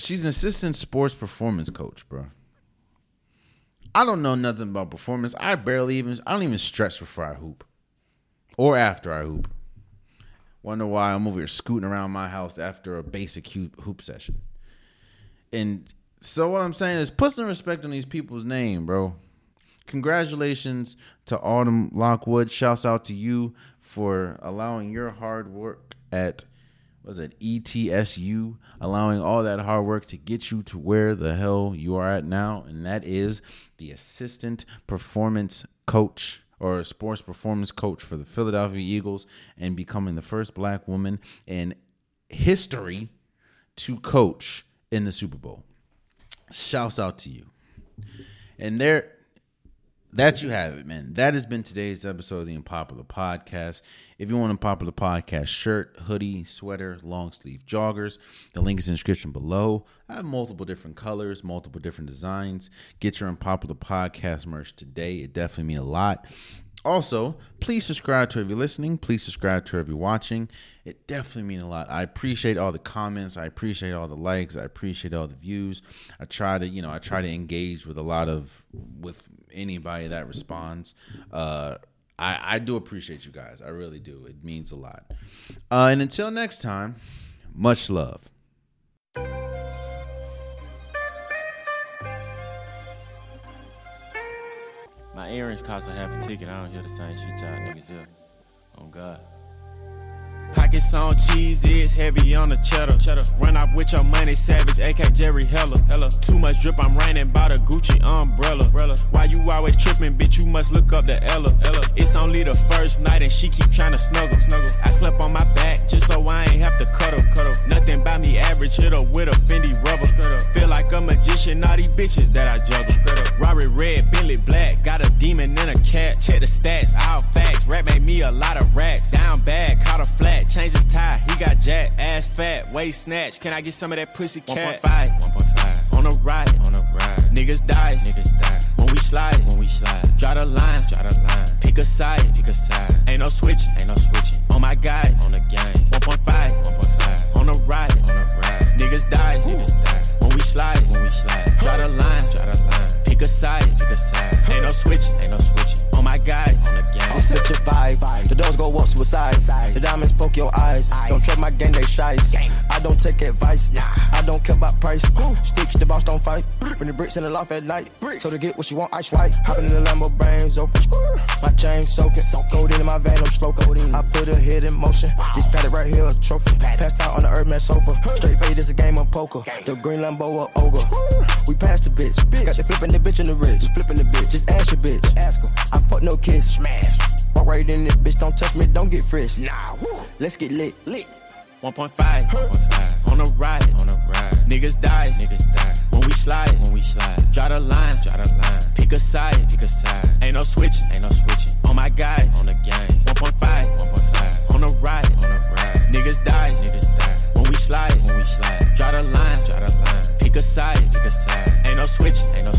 She's an assistant sports performance coach, bro. I don't know nothing about performance. I barely even I don't even stretch before I hoop. Or after I hoop. Wonder why I'm over here scooting around my house after a basic hoop session. And so what I'm saying is put some respect on these people's name, bro. Congratulations to Autumn Lockwood. Shouts out to you for allowing your hard work at was it ETSU, allowing all that hard work to get you to where the hell you are at now, and that is the assistant performance coach or sports performance coach for the Philadelphia Eagles and becoming the first black woman in history to coach in the Super Bowl. Shouts out to you. And there that you have it, man. That has been today's episode of the Unpopular Podcast. If you want a popular podcast shirt, hoodie, sweater, long sleeve joggers, the link is in the description below. I have multiple different colors, multiple different designs. Get your Unpopular Podcast merch today. It definitely means a lot. Also, please subscribe to if you're listening. Please subscribe to if you're watching. It definitely means a lot. I appreciate all the comments. I appreciate all the likes. I appreciate all the views. I try to, you know, I try to engage with a lot of with anybody that responds. Uh, I, I do appreciate you guys. I really do. It means a lot. Uh, and until next time, much love. My earrings cost a half a ticket. I don't hear the same shit y'all niggas hear. Oh God. Pockets on cheese, it's heavy on the cheddar. cheddar. Run off with your money, savage, AK Jerry Heller. Hella. Too much drip, I'm raining by the Gucci umbrella. umbrella. Why you always tripping, bitch? You must look up the Ella. Ella. It's only the first night and she keep trying to snuggle. snuggle. I slept on my back just so I ain't have to cuddle. cuddle. Nothing by me average, hit her with a Fendi rubber. Feel like a magician, all these bitches that I juggle. Robert red, Bentley black, got a demon and a cat. Check the stats, all facts. Rap made me a lot of racks. Down bad, caught a flat change his tie. He got jack, ass fat, waist snatch. Can I get some of that pussy cat? 1.5, 1.5. On a ride, on a ride. Niggas die, niggas die. When we slide, when we slide. Draw the line, draw the line. Pick a side, pick a side. Ain't no switching, ain't no switching. On my guys, on the game. 1.5, 1.5. On a ride, on a ride. Niggas die, niggas die. When we slide, when we slide. Draw the line, draw the line. Pick a side, pick a side. Ain't no switching, ain't no switching. On my guys, on the gang. I'm such a vibe. The doors go up suicide. The diamonds poke your eyes. Don't trust my gang, they shies. I don't take advice. I don't care about price. Sticks, the boss don't fight. Bring the bricks in the loft at night. So to get what you want, ice white. Hopping in the Lambo, brains open. My chain soaking. Cold in my van, I'm stroking. I put a hit in motion. This padded right here, a trophy. Passed out on the Earthman sofa. Straight fade is a game of poker. The green Lambo, a ogre. We passed the bitch. Got the flipping the bitch in the wrist. Flipping the bitch. Just ask your bitch. Ask her. I fuck no kiss. Smash. Walk right in this bitch. Don't touch me. Don't get fresh. Nah. Let's get lit. Lit. 1.5, 1.5 on a ride, on a ride. Niggas die, niggas die. When we slide, when we slide. Draw the line, draw the line. Pick a side, pick a side. Ain't no switching, ain't no switching. On my guys, on the game. 1.5, 1.5 on a ride, on a ride. Niggas die, niggas die. When we slide, when we slide. Draw the line, draw the line. Pick a side, pick a side. Ain't no switching, ain't no